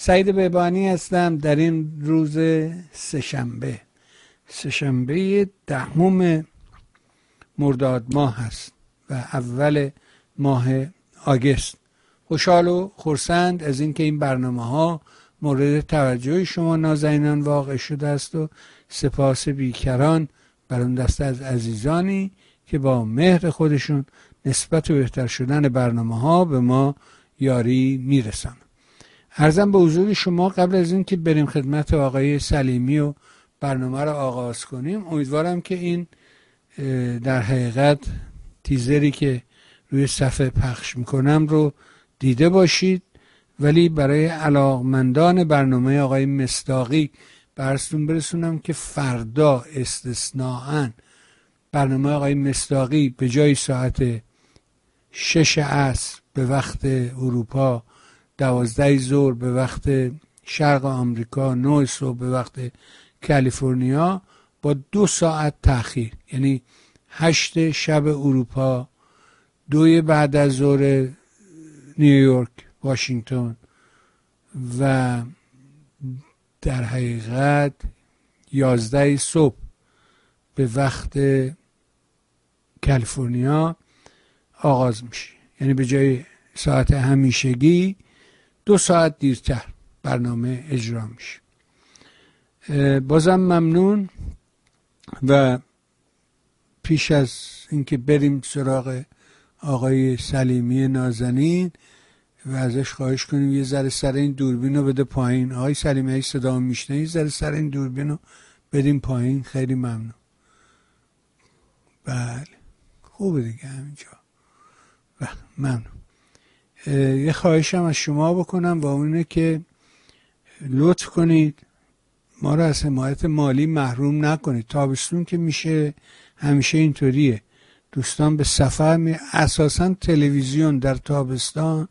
سعید بهبانی هستم در این روز سهشنبه. سهشنبه دهم مرداد ماه هست و اول ماه آگست. خوشحال و خورسند از اینکه این برنامه ها مورد توجه شما نازنینان واقع شده است و سپاس بیکران بر اون دسته از عزیزانی که با مهر خودشون نسبت و بهتر شدن برنامه ها به ما یاری می‌رسن ارزم به حضور شما قبل از اینکه بریم خدمت آقای سلیمی و برنامه رو آغاز کنیم امیدوارم که این در حقیقت تیزری که روی صفحه پخش می‌کنم رو دیده باشید. ولی برای علاقمندان برنامه آقای مستاقی برستون برسونم که فردا استثناعا برنامه آقای مستاقی به جای ساعت شش عصر به وقت اروپا دوازده ظهر به وقت شرق آمریکا نه صبح به وقت کالیفرنیا با دو ساعت تاخیر. یعنی هشت شب اروپا دوی بعد از ظهر نیویورک واشنگتن و در حقیقت یازده صبح به وقت کالیفرنیا آغاز میشه. یعنی به جای ساعت همیشگی دو ساعت دیرتر برنامه اجرا میشه. بازم ممنون و پیش از اینکه بریم سراغ آقای سلیمی نازنین و ازش خواهش کنیم یه ذره سر این دوربین رو بده پایین. آقای سلیمی های صدا میشنه یه ذره سر این دوربین رو بدیم پایین. خیلی ممنون. بله. خوبه دیگه همینجا. بله ممنون. یه خواهشم از شما بکنم و اونه که لطف کنید ما رو از حمایت مالی محروم نکنید. تابستون که میشه همیشه اینطوریه. دوستان به سفر می اساسا تلویزیون در تابستان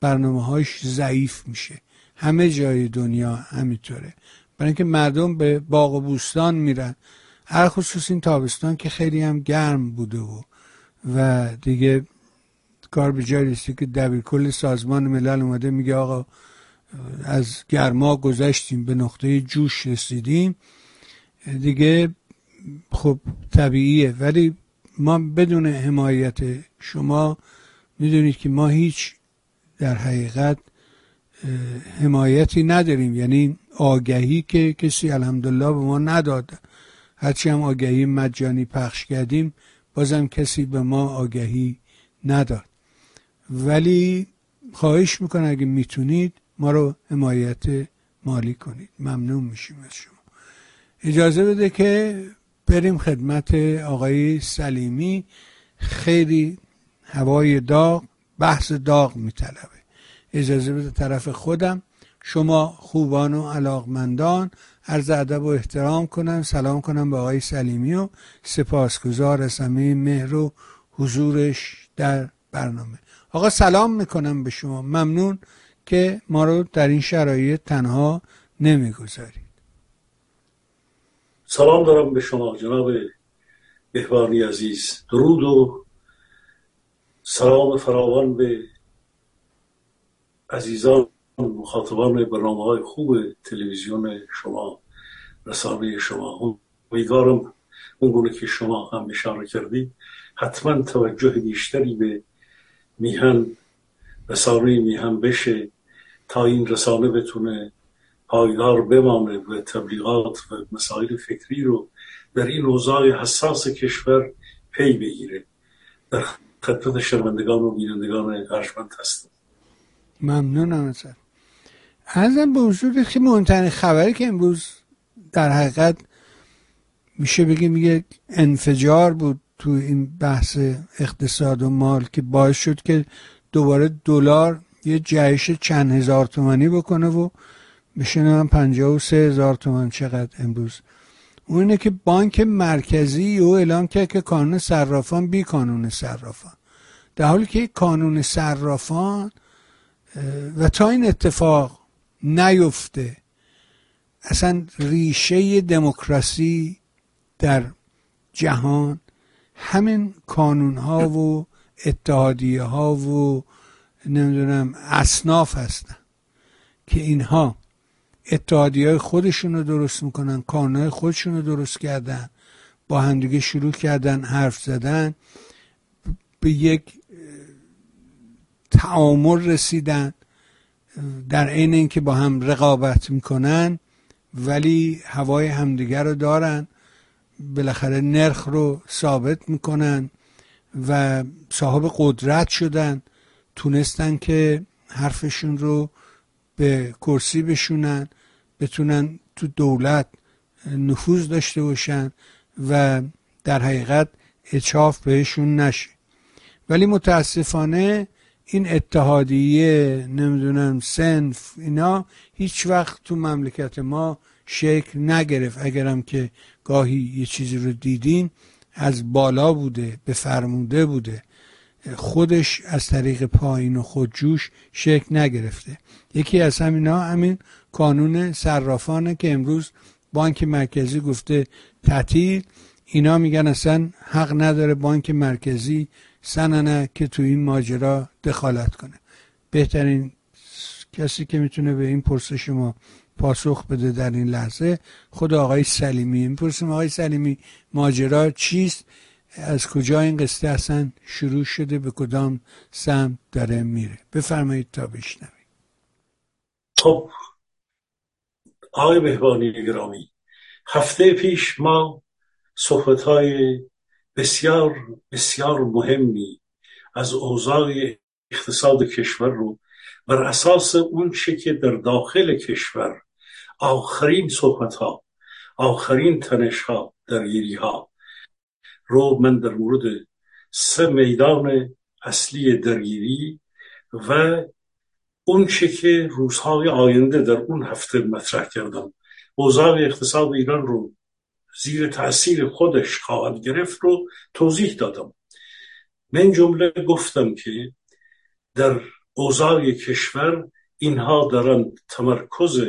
برنامه هاش ضعیف میشه. همه جای دنیا همینطوره. برای اینکه مردم به باغ و بوستان میرن. هر خصوص این تابستان که خیلی هم گرم بوده و و دیگه کار به جای که دبیر کل سازمان ملل اومده میگه آقا از گرما گذشتیم به نقطه جوش رسیدیم. دیگه خب طبیعیه. ولی ما بدون حمایت شما می‌دونید که ما هیچ در حقیقت حمایتی نداریم. یعنی آگهی که کسی الحمدلله به ما نداد. هرچی هم آگهی مجانی پخش کردیم بازم کسی به ما آگهی نداد. ولی خواهش می‌کنه اگه می‌تونید ما رو حمایت مالی کنید. ممنون میشیم از شما. اجازه بده که بریم خدمت آقای سلیمی. خیلی هوای داغ بحث داغ میطلبه. اجازه بده طرف خودم. شما خوبان و علاقمندان عرض ادب و احترام کنم. سلام کنم به آقای سلیمی و سپاسگزار همه مهر و حضورش در برنامه. آقا سلام می‌کنم به شما. ممنون که ما رو در این شرایط تنها نمی‌گذارید. سلام دارم به شما جناب بهبانی عزیز. درود و سلام فراوان به عزیزان مخاطبان برنامه های خوب تلویزیون شما رسانه شما. امیدوارم اون که شما هم اشاره کردید حتما توجه بیشتری به میهن رسانه میهن بشه تا این رسانه بتونه پایدار بمانه و تبلیغات و مسائل فکری رو در این اوضاع حساس کشور پی بگیره. در خدمت شنوندگان و بینندگان ارجمند هستم. ممنونم ازت. ازم به حضور که مهمترین خبری که امروز در حقیقت میشه بگیم یک انفجار بود. تو این بحث اقتصاد و مال که باعث شد که دوباره دلار یه جهش چند هزار تومانی بکنه و میشه پنجاه و سه هزار تومن چقدر امروز. اون اینه که بانک مرکزی او اعلام کرد که کانون صرافان بی کانون صرافان. در حالی که کانون صرافان و تا این اتفاق نیفته اصلا ریشه دموکراسی در جهان همین کانون ها و اتحادیه ها و نمی‌دونم اصناف هستن که اینها اتحادی های خودشون رو درست می‌کنن کانون خودشون رو درست کردن با همدیگه شروع کردن حرف زدن به یک تعامل رسیدن در عین اینکه با هم رقابت می‌کنن ولی هوای همدیگر رو دارن. بالاخره نرخ رو ثابت می‌کنن و صاحب قدرت شدن. تونستن که حرفشون رو به کرسی بشونن بتونن تو دولت نفوذ داشته باشن و در حقیقت اچاف بهشون نشه. ولی متاسفانه این اتحادیه نمی‌دونم سنف اینا هیچ وقت تو مملکت ما شکل نگرفت. اگرم که گاهی یه چیزی رو دیدین از بالا بوده به فرموده بوده. خودش از طریق پایین و خودجوش شکل نگرفته. یکی از همینا همین کانون صرافانه که امروز بانک مرکزی گفته تعطیل. اینا میگن اصلا حق نداره بانک مرکزی سننه که تو این ماجرا دخالت کنه. بهترین کسی که می‌تونه به این پرسش ما پاسخ بده در این لحظه. خود آقای سلیمی می‌پرسیم آقای سلیمی ماجرا چیست؟ از کجا این قصه اصلا شروع شده؟ به کدام سمت داره میره؟ بفرمایید تا بشنوید خب آقای بهبانی گرامی هفته پیش ما صحبت های بسیار بسیار مهمی از اوضاع اقتصاد کشور رو بر اساس اون چه که در داخل کشور آخرین صحبت ها آخرین تنش ها درگیری ها رو من در مورد سه میدان اصلی درگیری و اون چه که روزهای آینده در اون هفته مطرح کردم. اوضاع اقتصاد ایران رو زیر تاثیر خودش خواهد گرفت رو توضیح دادم. من جمله گفتم که در اوضاع کشور اینها دارن تمرکز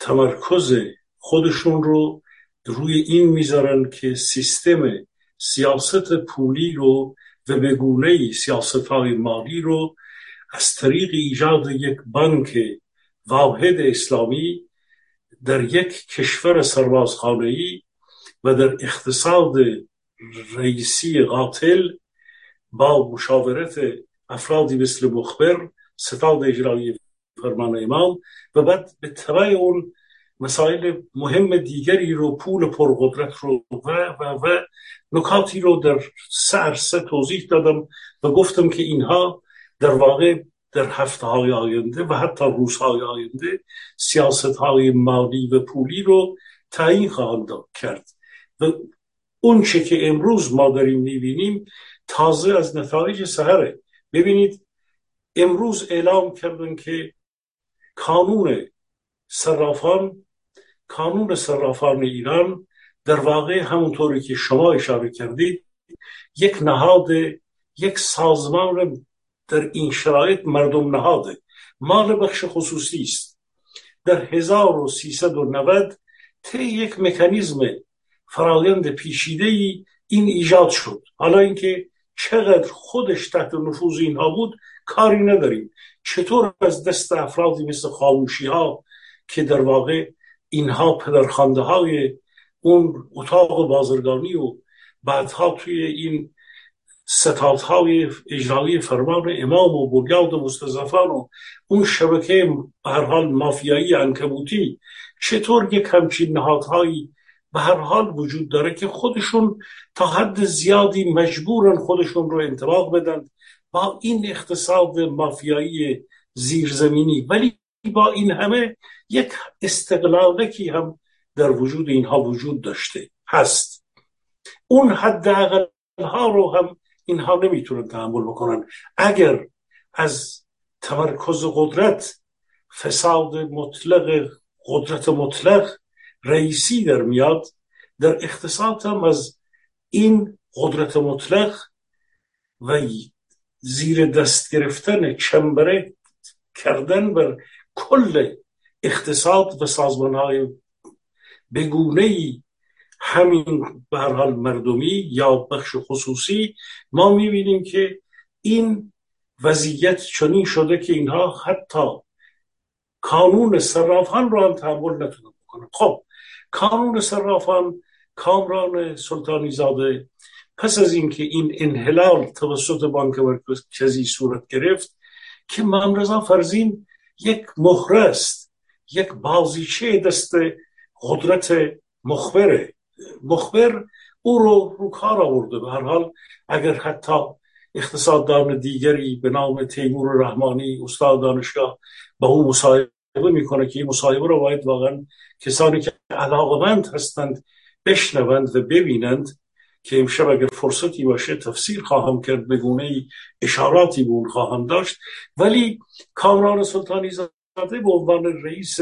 تمرکز خودشون رو روی این می‌ذارن که سیستم سیاست پولی رو و به گونه سیاست های مالی رو از طریق ایجاد یک بانک واحد اسلامی در یک کشور سربازخانه‌ای و در اقتصاد رئیسی قاتل با مشاورت افرادی مثل مخبر ستاد اجرایی فرمان امام و بعد به طبع اون مسائل مهم دیگری رو پول پرقدرت رو و و و نکاتی رو در سر سه توضیح دادم و گفتم که اینها در واقع در هفته های آینده و حتی روزهای آینده سیاست های مالی و پولی رو تعیین خواهند کرد. و اون چه که امروز ما داریم می‌بینیم تازه از نتایج سهره ببینید امروز اعلام کردن که کانون صرافان کانون صرافان ایران در واقع همونطوری که شما اشاره کردید یک نهاد یک سازمان در این شرایط مردم نهاده مال بخش خصوصی است. در 1390 طی یک مکانیزم فرایند پیشیده ای این ایجاد شد. حالا اینکه چقدر خودش تحت نفوذ اینها بود کاری نداریم. چطور از دست افرادی مثل خاموشی ها که در واقع اینها پدرخانده های اون اتاق بازرگانی و بعدها توی این ستادهای اجرایی فرمان امام و بنیاد و مستضعفان و اون شبکه هر حال مافیایی انکبوتی چطور یک همچین نهادهایی به هر حال وجود داره که خودشون تا حد زیادی مجبورن خودشون رو انتباق بدن با این اقتصاد مافیایی زیرزمینی ولی با این همه یک استقلالکی هم در وجود اینها وجود داشته هست. اون حد ها رو هم اینها نمی‌تونن تحمل بکنن. اگر از تمرکز قدرت فساد مطلق قدرت مطلق رئیسی در میاد در اقتصاد هم از این قدرت مطلق و زیر دست گرفتن چنبره کردن بر کل اقتصاد و سازمان های بگونه ای همین به حال مردمی یا بخش خصوصی ما می‌بینیم که این وضعیت چنین شده که اینها حتی کانون صرافان رو هم تحمل نتونه بکنه خب کانون صرافان کامران سلطانی زاده پس از اینکه این انحلال توسط بانک مرکزی صورت گرفت که ممرزا فرزین یک مهره است یک بازیچه دست قدرت مخبره مخبر او رو رو کار آورده. به هر حال اگر حتی اقتصاددان دیگری به نام تیمور رحمانی استاد دانشگاه با او مصاحبه می‌کنه که این مصاحبه رو باید واقعا کسانی که علاقمند هستند بشنوند و ببینند. که امشب اگر فرصتی باشه تفسیر خواهم کرد به گونه اشاراتی به خواهم داشت. ولی کامران سلطانی زاده به عنوان رئیس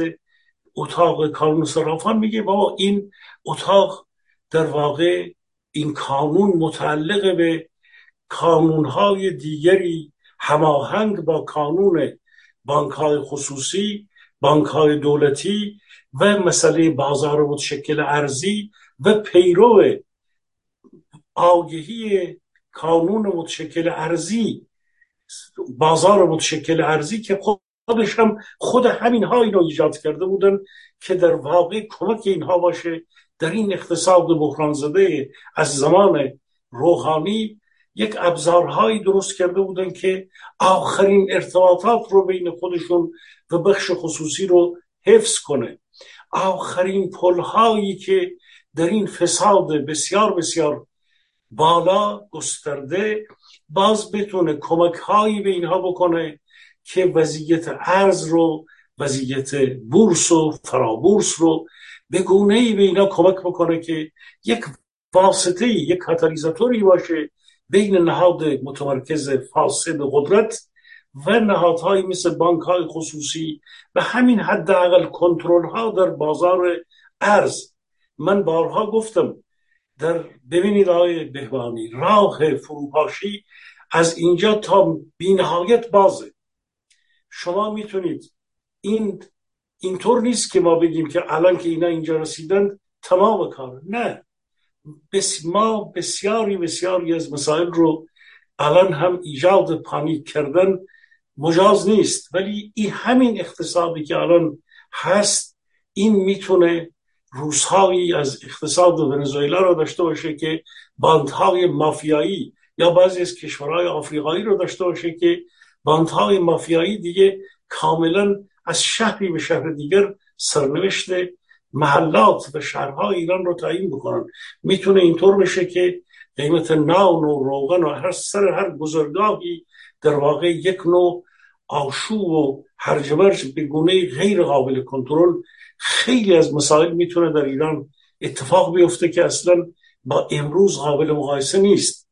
اتاق کانون صرافان میگه بابا این اتاق در واقع این کانون متعلق به کانونهای دیگری هماهنگ با کانون بانک های خصوصی بانک های دولتی و مسئله بازار متشکل ارزی و پیرو آگهی کانون متشکل ارزی بازار متشکل ارزی که خودش هم خود همین ها اینو ایجاد کرده بودن که در واقع کمک اینها باشه در این اقتصاد بحران زده از زمان روحانی یک ابزارهایی درست کرده بودن که آخرین ارتباطات رو بین خودشون و بخش خصوصی رو حفظ کنه. آخرین پلهایی که در این فساد بسیار بسیار بالا گسترده باز بتونه کمک هایی به اینها بکنه که وضعیت ارز رو وضعیت بورس و فرابورس رو به گونه ای به اینا کمک بکنه که یک واسطه یک کاتالیزاتوری باشه بین نهاد متمرکز فاسد قدرت و نهادهایی مثل بانک های خصوصی و همین حداقل کنترل ها در بازار ارز. من بارها گفتم در ببینید آقای بهبانی راه فروپاشی از اینجا تا بینهایت بازه. شما می‌تونید این اینطور نیست که ما بگیم که الان که اینا اینجا رسیدند تمام کار. نه. بس ما بسیاری بسیاری از مسائل رو الان هم ایجاد پانیک کردن مجاز نیست. ولی این همین اقتصادی که الان هست این می‌تونه روزهایی از اقتصاد ونزوئلا رو داشته باشه که باندهای مافیایی یا بعضی از کشورهای آفریقایی رو داشته باشه که باندهای مافیایی دیگه کاملا از شهری به شهر دیگر سرنوشت محلات و شهرهای ایران رو تعیین بکنن. می‌تونه اینطور بشه که قیمت نان و روغن و هر سر هر گذرگاهی در واقع یک نوع آشوب و هرج به گونه غیر قابل کنترل خیلی از مسائل می‌تونه در ایران اتفاق بیفته که اصلا با امروز قابل مقایسه نیست.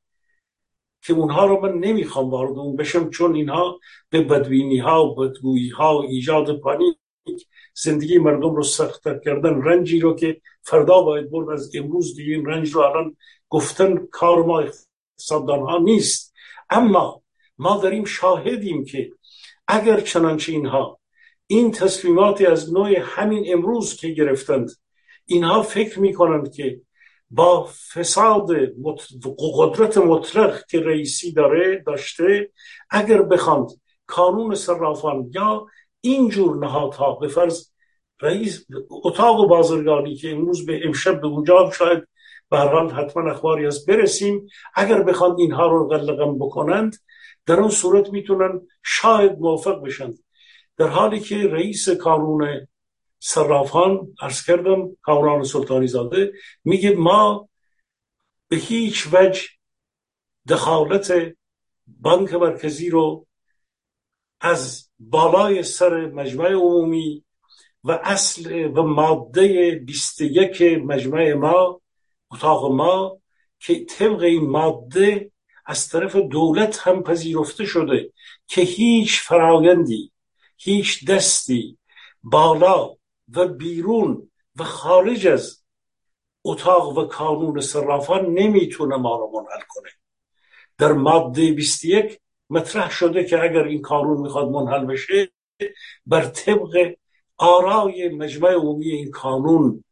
که اونها رو من نمی‌خوام وارد اون بشم چون اینها به بدبینی ها و بدگویی ها و ایجاد پانیک زندگی مردم رو سختتر کردن. رنجی رو که فردا باید برد از امروز دیگه رنج رو الان گفتن کار ما اقتصاددان ها نیست. اما ما داریم شاهدیم که اگر چنانچه اینها این تصمیماتی از نوع همین امروز که گرفتند اینها فکر می‌کنند که با فساد قدرت مطلق که رئیسی داره داشته اگر بخواند کانون صرافان یا اینجور نهادها به فرض رئیس اتاق بازرگانی که امروز به امشب به اونجا شاید به حال حتما اخباری از برسیم اگر بخواند اینها رو غلقم بکنند در اون صورت می‌تونن شاید موفق بشند در حالی که رئیس کانون صرافان ارز کردم کامران سلطانی زاده میگه ما به هیچ وجه دخالت بانک مرکزی رو از بالای سر مجمع عمومی و اصل و ماده 21 مجمع ما اتاق ما که طبق این ماده از طرف دولت هم پذیرفته شده که هیچ فرایندی هیچ دستی بالا و بیرون و خارج از اتاق و کانون صرافان نمی‌تونه ما رو منحل کنه. در ماده 21 مطرح شده که اگر این قانون می‌خواد منحل بشه بر طبق آرای مجمع عمومی این قانون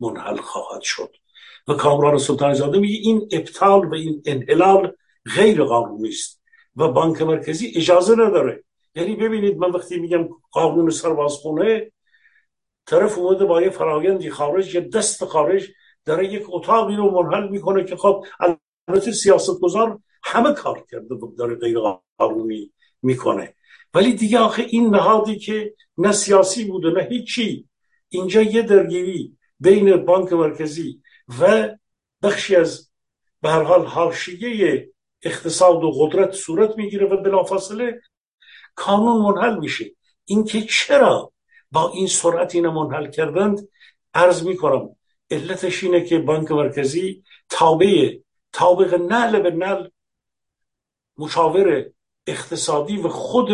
منحل خواهد شد. و کامران سلطان زاده میگه این ابطال و این انحلال غیر قانونی است و بانک مرکزی اجازه نداره یعنی ببینید من وقتی میگم قانون سربازخونه طرف اومده با یه فرایندی خارج یه دست خارج در یک اتاقی رو منحل می‌کنه که خب البته سیاست گذار همه کار کرده و داره غیر قانونی می‌کنه. ولی دیگه آخه این نهادی که نه سیاسی بوده نه هیچی. اینجا یه درگیری بین بانک مرکزی و بخشی از به هر حال حاشیه اقتصاد و قدرت صورت می‌گیره و بلافاصله کانون منحل میشه. اینکه چرا با این سرعت اینو منحل کردند؟ عرض می‌کنم علتش اینه که بانک مرکزی تابع تابق نل به نل مشاور اقتصادی و خود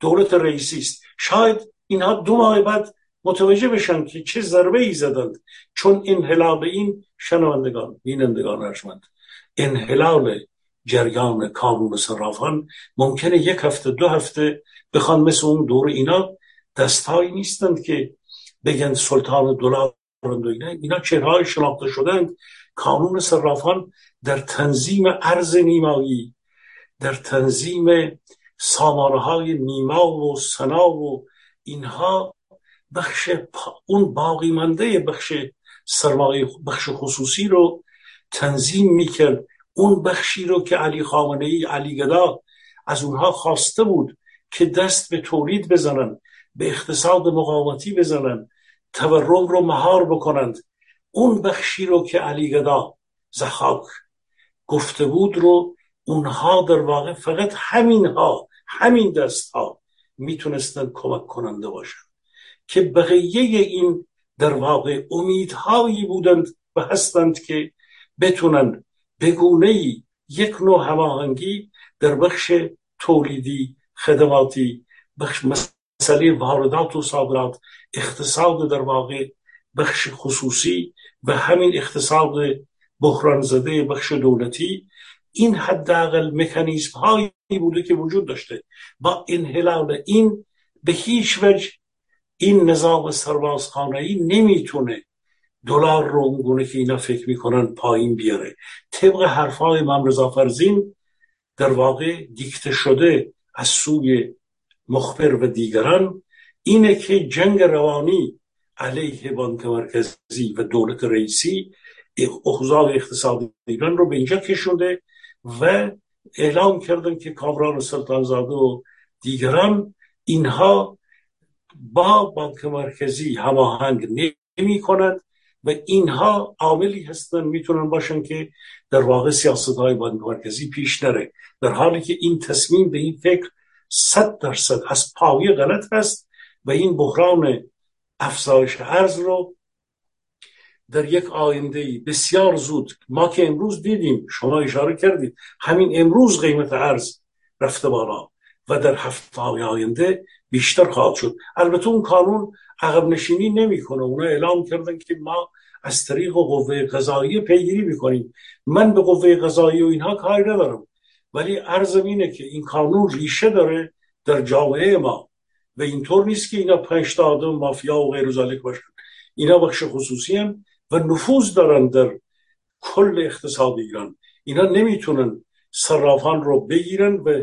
دولت رئیسی است. شاید اینها دو ماه بعد متوجه بشن که چه ضربه ای زدند. چون انحلال این شنوندگان بینندگان ارجمند. انحلال جریان کانون صرافان ممکنه یک هفته دو هفته بخوان مثل اون دور اینا دستهایی نیستند که بگن سلطان دلار اینا. چهرهای شناخته شدند. کانون صرافان در تنظیم ارز نیمایی در تنظیم سامانه های نیما و سنا و اینها بخش اون باقی مانده بخش سرمایه بخش خصوصی رو تنظیم می‌کرد. اون بخشی رو که علی خامنه ای علی گدا از اونها خواسته بود که دست به تولید بزنن به اقتصاد مقاومتی بزنن تورم رو مهار بکنند. اون بخشی رو که علی گدا زخاک گفته بود رو اونها در واقع فقط همین ها همین دست ها می‌تونستن کمک کننده باشن که بقیه این در واقع امیدهایی بودند و هستند که بتونن بگونه یک نوع هماهنگی در بخش تولیدی خدماتی بخش مسئله واردات و صادرات اقتصاد در واقع بخش خصوصی و همین اقتصاد بحران زده بخش دولتی. این حداقل مکانیزم هایی بوده که وجود داشته. با انحلال این به هیچ وجه این نظام سربازخانه ای نمی‌تونه دلار رو اونگونه که اینا فکر می‌کنن پایین بیاره. طبق حرفهای رضا فرزین در واقع دیکته شده از سوی مخبر و دیگران اینه که جنگ روانی علیه بانک مرکزی و دولت رئیسی اوضاع اقتصادی ایران رو به اینجا کشونده و اعلام کردن که کامران سلطانزاده و دیگران اینها با بانک مرکزی هماهنگ نمی کند و اینها عاملی هستن می‌تونن باشن که در واقع سیاست های بانک مرکزی پیش نره. در حالی که این تصمیم به این فکر صد درصد از پایه غلط هست و این بحران افزایش ارز رو در یک آینده بسیار زود ما که امروز دیدیم شما اشاره کردید همین امروز قیمت ارز رفته بالا و در هفته آینده بیشتر خواهد شد. البته اون قانون عقب نشینی نمی‌کنه. اونا اعلام کردن که ما از طریق قوه قضایی پیگیری می‌کنیم. من به قوه قضایی و اینها کاری ندارم. ولی عرضم اینه که این قانون ریشه داره در جامعه ما. و اینطور نیست که اینا پنج آدم مافیا و غیر ذالک باشن. اینا بخش خصوصی هم و نفوذ دارن در کل اقتصاد ایران. اینا نمی‌تونن صرافان رو بگیرن و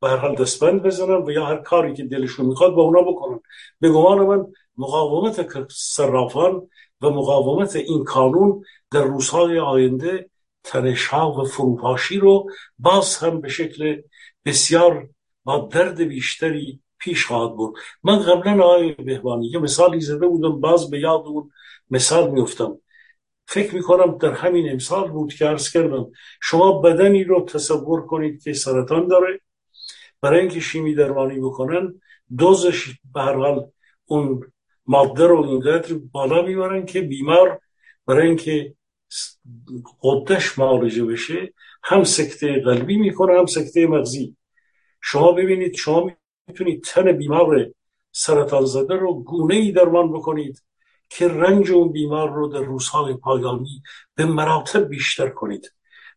به هر حال دستبند بزنن و یا هر کاری که دلشون می‌خواد با اونا بکنن. به گمان من مقاومت صرافان و مقاومت این قانون در روزهای آینده تنشها و فروپاشی رو باز هم به شکل بسیار با درد بیشتری پیش خواهد بود من قبلا آقای بهبانی یه مثالی زده بودم باز به یاد اون مثال میفتم فکر می‌کنم در همین امسال بود که ارز کردم شما بدنی رو تصور کنید که سرطان داره. برای اینکه شیمی درمانی بکنن دوزش به هر حال اون ماده رو اینقدر بالا می‌برن که بیمار برای اینکه قدش معالجه بشه هم سکته قلبی می‌کنه هم سکته مغزی. شما ببینید شما می‌تونید تن بیمار سرطان زده رو گونه ای درمان بکنید که رنج اون بیمار رو در روزهای پایانی به مراتب بیشتر کنید.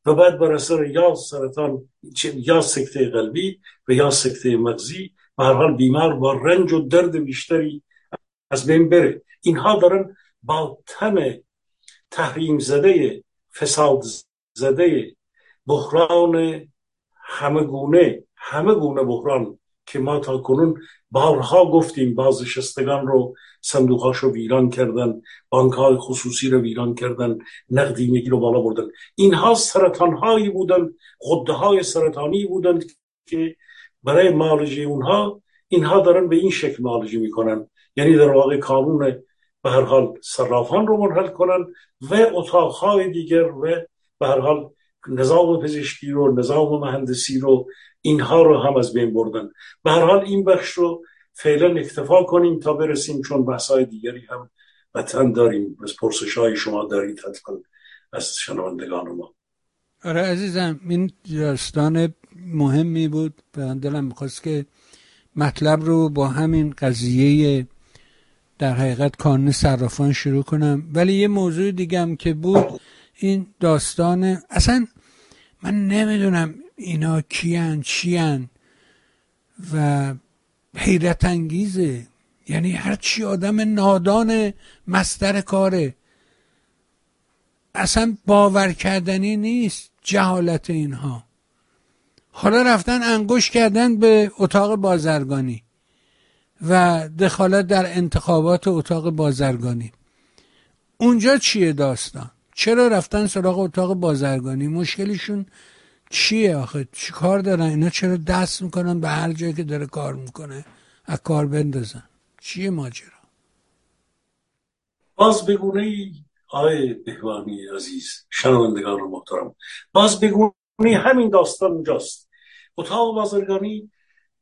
و بعد بر اثر یا سرطان یا سکته قلبی و یا سکته مغزی به هر حال بیمار با رنج و درد بیشتری از بین بره. اینها دارن با تم تحریم زده فساد زده بحران همه گونه همه گونه بحران که ما تا کنون بارها گفتیم بازنشستگان رو صندوقهاش رو ویران کردن بانک های خصوصی رو ویران کردن نقدینگی رو بالا بردن. اینها سرطان هایی بودن غده های سرطانی بودن که برای معالجه اونها اینها دارن به این شکل معالجه می‌کنن. یعنی در واقع کانون به هر حال صرافان رو منحل کنن و اتاقهای دیگر و به هر حال نظام پزشکی رو نظام مهندسی رو اینها رو هم از بین بردن. به هر حال این بخش رو فعلا اکتفا کنیم تا برسیم چون بحثای دیگری هم قطعا داریم. از پرسش های شما دارید حتما از شنوندگان ما. آره عزیزم این داستان مهمی بود به دلم می‌خواست که مطلب رو با همین قضیه در حقیقت کانون صرافان شروع کنم. ولی یه موضوع دیگه که بود این داستان اصلا من نمی‌دونم اینا کیان چیان و حیرت انگیزه یعنی هرچی آدم نادان مستر کاره. اصلا باور کردنی نیست جهالت اینها. حالا رفتن انگوش کردن به اتاق بازرگانی. و دخالت در انتخابات اتاق بازرگانی. اونجا چیه داستان؟ چرا رفتن سراغ اتاق بازرگانی؟ مشکلشون چیه آخه؟ چی کار دارن؟ اینا چرا دست می‌کنن به هر جایی که داره کار می‌کنه؟ از کار بندازن. چیه ماجرا؟ باز بگونه ای آقای بهوانی عزیز شنوندگان محترم باز بگونه همین داستان اونجاست. اتاق بازرگانی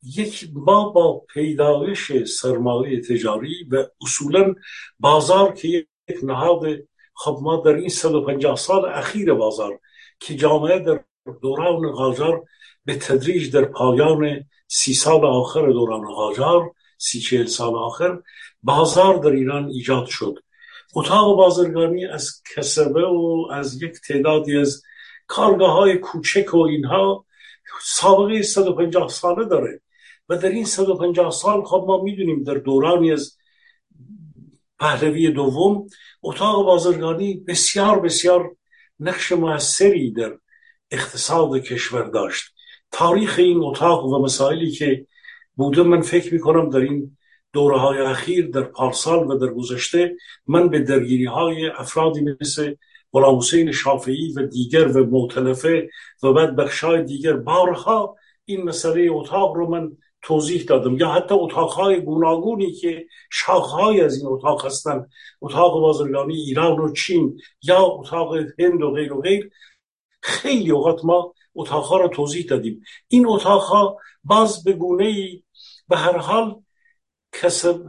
یک ما با پیدایش سرمایه تجاری و اصولا بازار که یک نهاد خب ما در این 150 سال اخیر بازار که جامعه در دوران قاجار به تدریج در پایان سی سال آخر دوران قاجار سی چهل سال آخر بازار در ایران ایجاد شد. اتاق بازرگانی از کسبه و از یک تعدادی از کارگاه های کوچک و اینها سابقه 150 ساله داره. و در این 150 سال خب ما می‌دونیم در دورانی از پهلوی دوم اتاق بازرگانی بسیار بسیار نقش موثری در اقتصاد کشور داشت. تاریخ این اتاق و مسائلی که بوده من فکر می‌کنم در این دوره های اخیر در پارسال و در گذشته من به درگیری های افرادی مثل غلام حسین شافعی و دیگر و معتلفه و بعد بخشای دیگر بارها این مسئله اتاق رو من توضیح دادم. یا حتی اتاقهای گوناگونی که شاخهای از این اتاق هستند اتاق بازرگانی ایران و چین یا اتاق هند و غیر و غیر خیلی اوقات ما اتاقها رو توضیح دادیم. این اتاقها باز به گونه ای به هر حال کسب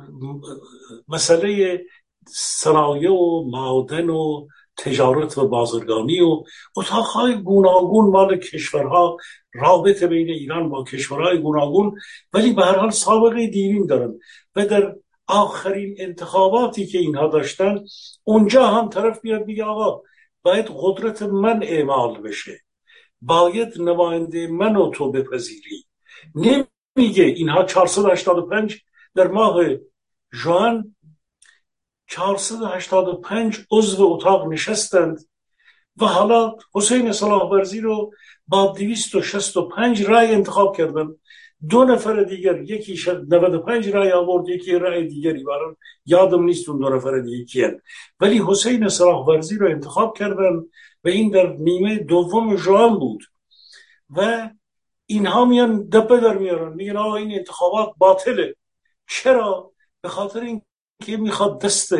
مسئله صنایع و معادن و تجارت و بازرگانی و اتاقهای گوناگون مال کشورها رابطه بین ایران با کشورهای گوناگون ولی به هر حال سابقه دیرین دارن. و در آخرین انتخاباتی که اینها داشتن اونجا هم طرف بیاد بگه آقا باید قدرت من اعمال بشه. باید نماینده من و تو بپذیری. نمیگه اینها 485 در ماه جوان 485 عضو اتاق نشستند و حالا حسین صلاح ورزی رو با 265 رای انتخاب کردن دو نفر دیگر یکی شد 95 رای آورد یکی رای دیگری بران یادم نیست اون دو نفر دیگه کیه ولی حسین صلاح ورزی رو انتخاب کردن و این در نیمه دوم جوان بود. و اینها میان دبه در میارن. میگن آقا این انتخابات باطله. چرا؟ به خاطر اینکه می‌خواد دست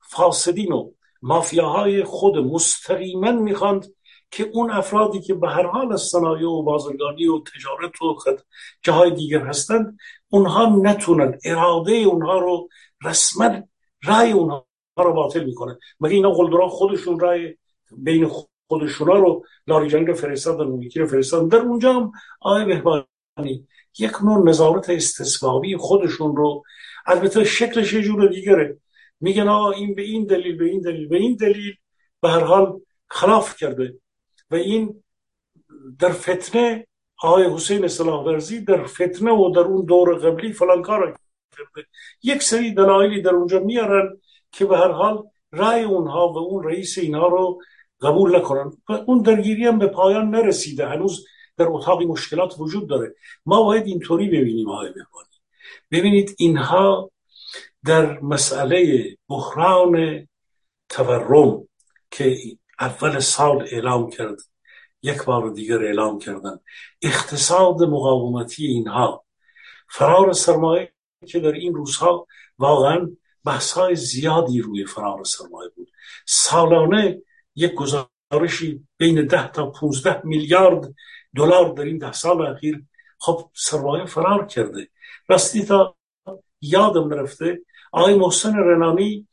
فاسدین و مافیاهای خود مستقیما می‌خواند که اون افرادی که به هر حال از صنایع و بازرگانی و تجارت و جاهای دیگر هستند اونها نتونن اراده اونها رو رسما رای اونها رو باطل می‌کنه. مگه اینا قلدران خودشون رای بین خودشونا رو لاریجانی رو فرستادن رو فرستادن؟ در اونجا هم آقای بهبانی یک نوع نظارت استثبابی خودشون رو البته شکلش یه جور دیگره. میگن آقا این به این دلیل به این دلیل به این دلیل به هر حال خلاف کرده. و این در فتنه آقای حسین صلاح ورزی در فتنه و در اون دور قبلی فلان کار کرده. یک سری دلایلی در اونجا میارن که به هر حال رأی اونها و اون رئیس اینها رو قبول نکنن. و اون درگیری هم به پایان نرسیده. هنوز در اتاقی مشکلات وجود داره. ما باید اینطوری ببینیم آقای بهبانی. ببینید اینها در مسئله بحران تورم که اول سال اعلام کرد یک بار دیگر اعلام کردن اقتصاد مقاومتی اینها. فرار سرمایه که در این روزها واقعا بحث های زیادی روی فرار سرمایه بود. سالانه یک گزارشی بین ده تا 15 میلیارد دلار در این ده سال اخیر خب سرمایه فرار کرده. راستی تا یادم نرفته آقای محسن رنانی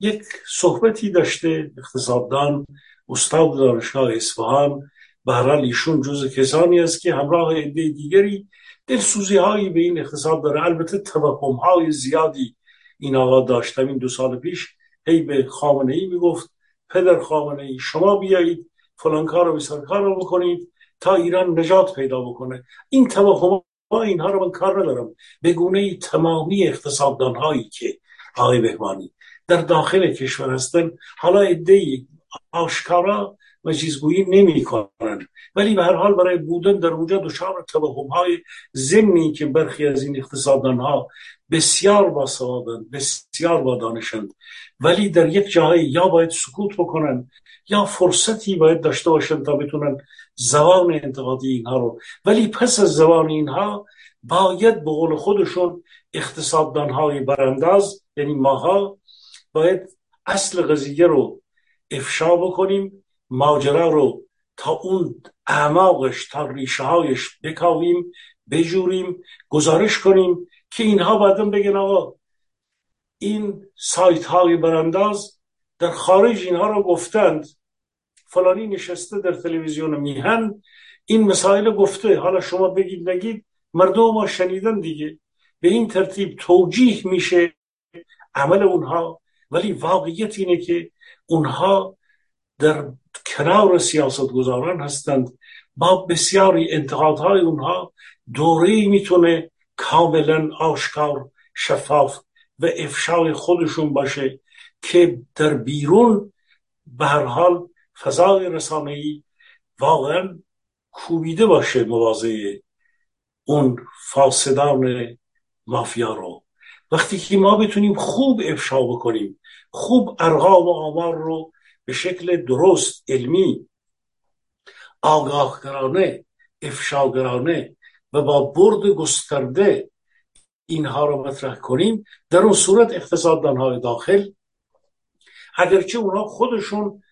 یک صحبتی داشته اقتصاددان استاد دانشگاه اصفهان به ایشون جز کسانی است که همراه عده دیگری دلسوزی هایی به این اقتصاد داره. البته توهم های زیادی این آقا داشتم این دو سال پیش هی به خامنه ای می‌گفت پدر خامنه ای شما بیایید فلان کار رو بکنید تا ایران نجات پیدا بکنه. این توهم اینها رو من کار ندارم. به گونه تمامی اقتصاددان هایی که آقای بهبانی در داخل کشور هستن حالا ادهی آشکارا و چیزگویی نمی کنن ولی به هر حال برای بودن در اونجا دچار توهم های ضمنی که برخی از این اقتصاددان ها بسیار با بسیار با دانشند ولی در یک جایی یا باید سکوت بکنن یا فرصتی باید داشته باشن تا بتونن زبان انتقادی اینها رو. ولی پس از زبان اینها باید به قول خودشون اقتصاددان های برانداز یعنی ماها باید اصل قضیه رو افشا بکنیم ماجرا رو تا اون اعماقش تا ریشه هایش بکاویم بجوریم گزارش کنیم که اینها بعدا بگن آقا این سایت های برانداز در خارج اینها رو گفتند. فلانی نشسته در تلویزیون میهن این مسائل گفته. حالا شما بگید نگید مردم ما شنیدن دیگه. به این ترتیب توجیه میشه عمل اونها. ولی واقعیت اینه که اونها در کنار سیاست گذاران هستند. با بسیاری انتقادهای اونها دوره می‌تونه کاملا آشکار شفاف و افشای خودشون باشه که در بیرون به هر حال فضای رسانه‌ای واقعا کوبیده باشه مواضع اون فاسدان مافیا رو. وقتی که ما بتونیم خوب افشا بکنیم خوب ارقام و آمار رو به شکل درست علمی آگاهگرانه افشاگرانه و با برد گسترده اینها رو مطرح کنیم در اون صورت اقتصاددان های داخل اگرچه اونا خودشون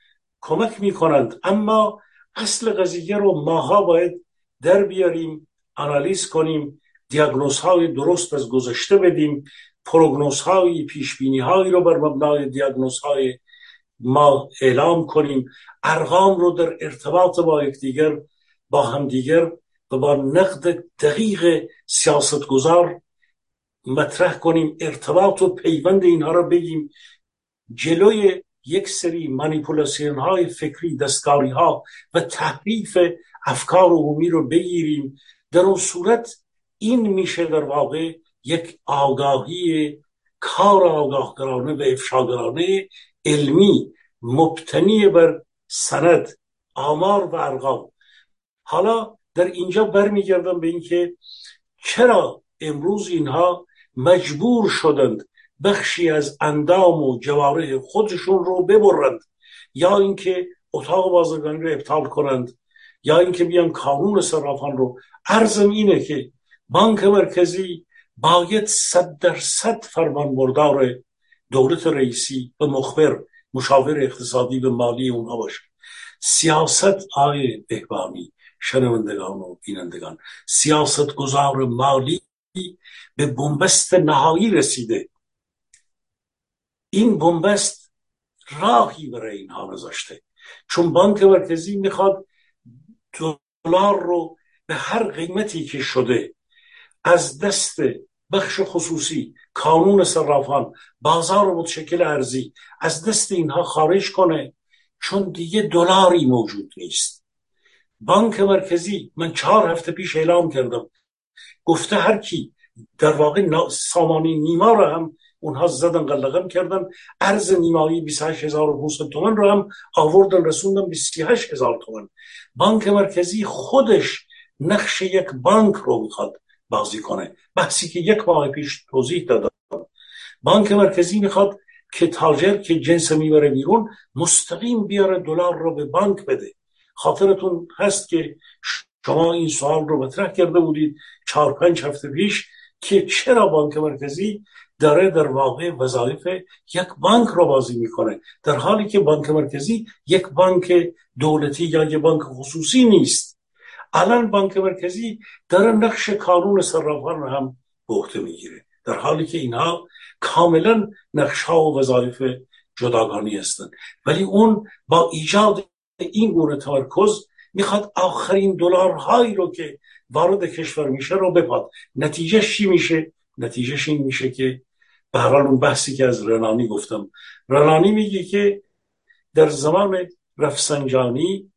کمک می‌کنند. اما اصل قضیه رو ماها باید در بیاریم آنالیز کنیم دیاگنوز های درست از گذشته بدیم پروگنوز های پیش بینی هایی رو بر مبنای دیاگنوز های ما اعلام کنیم. ارقام رو در ارتباط با یکدیگر با همدیگر و با نقد دقیق سیاستگزار مطرح کنیم. ارتباط و پیوند اینها را بگیم. جلوی یک سری مانیپولاسیون های فکری دستکاری ها و تحریف افکار عمومی رو بگیریم. در اون صورت این میشه در واقع یک آگاهی کار آگاهگرانه و افشاگرانه علمی مبتنی بر سند آمار و ارقام. حالا در اینجا برمیگردم به اینکه چرا امروز اینها مجبور شدند بخشی از اندام و جواره خودشون رو ببرند. یا اینکه اتاق بازرگانی رو ابطال کنند یا اینکه بیان کانون صرافان رو. ارزم اینه که بانک مرکزی باید صد درصد فرمان بردار دولت رئیسی و مخبر مشاور اقتصادی و مالی اونها باشه. سیاست آی بهبانی شنوندگان و بینندگان سیاست گذار مالی به بنبست نهایی رسیده. این بنبست راهی برای اینها نذاشته چون بانک مرکزی می‌خواد دلار رو به هر قیمتی که شده از دست بخش خصوصی کانون صرافان بازار متشکل ارزی از دست اینها خارج کنه چون دیگه دلاری موجود نیست. بانک مرکزی من چهار هفته پیش اعلام کردم. گفته هر کی در واقع سامانی نیما رو هم اونها زدن قلقم کردن. ارز نیمایی 28500 تومن رو هم آوردن رسوندن 28000 تومن بانک مرکزی خودش نقش یک بانک رو می‌خواد بازی کنه. بحثی که یک ماه پیش توضیح دادم. بانک مرکزی می‌خواد که تاجر که جنس می‌بره بیرون مستقیم بیاره دلار رو به بانک بده. خاطرتون هست که شما این سوال رو مطرح کرده بودید چهار پنج هفته پیش که چرا بانک مرکزی داره در واقع وظایف یک بانک رو بازی می‌کنه. در حالی که بانک مرکزی یک بانک دولتی یا یک بانک خصوصی نیست. الان بانک مرکزی داره نقش کانون صرافان رو هم به می‌گیره. در حالی که اینها کاملا نقش ها و وظایف جداگانی هستند. ولی اون با ایجاد این گونه تمرکز می‌خواد آخرین دلارهایی رو که وارد کشور میشه رو بپاد. نتیجه چی میشه؟ نتیجهش این میشه که به هر اون بحثی که از رنانی گفتم. رنانی میگه که در زمان رفسنجانی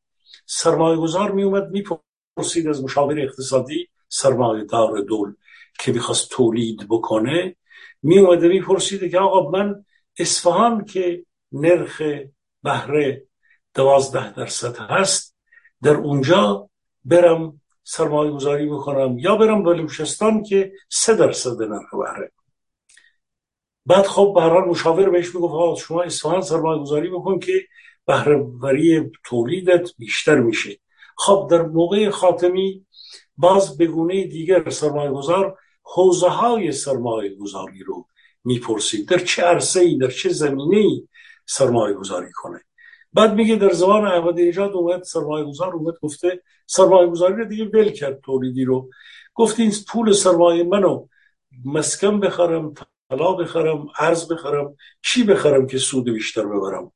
سرمایه گذار میومد می‌پرسید از مشاور اقتصادی سرمایه دار دول که می‌خواست تولید بکنه میومده میپرسیده که آقا من اصفهان که نرخ بهره دوازده درصد هست در اونجا برم سرمایه گذاری بکنم یا برم بلوچستان که سه درصد نرخ بهره. بعد خب به مشاور بهش می‌گفت شما اصفهان سرمایه گذاری بکن که بهرهوری تولیدت بیشتر میشه. خب در موقع خاتمی باز به گونه دیگر سرمایه گذار حوزه های سرمایه گذاری رو می‌پرسید. در چه عرصه ای در چه زمینه ای سرمایه گذاری کنه؟ بعد میگه در زمان احمد نژاد اومد سرمایه گذار اومد گفته سرمایه گذاری رو دیگه ول کرد تولیدی رو. گفت این پول سرمایه منو مسکن بخرم طلا بخرم ارز بخرم چی بخرم که سود بیشتر ببرم؟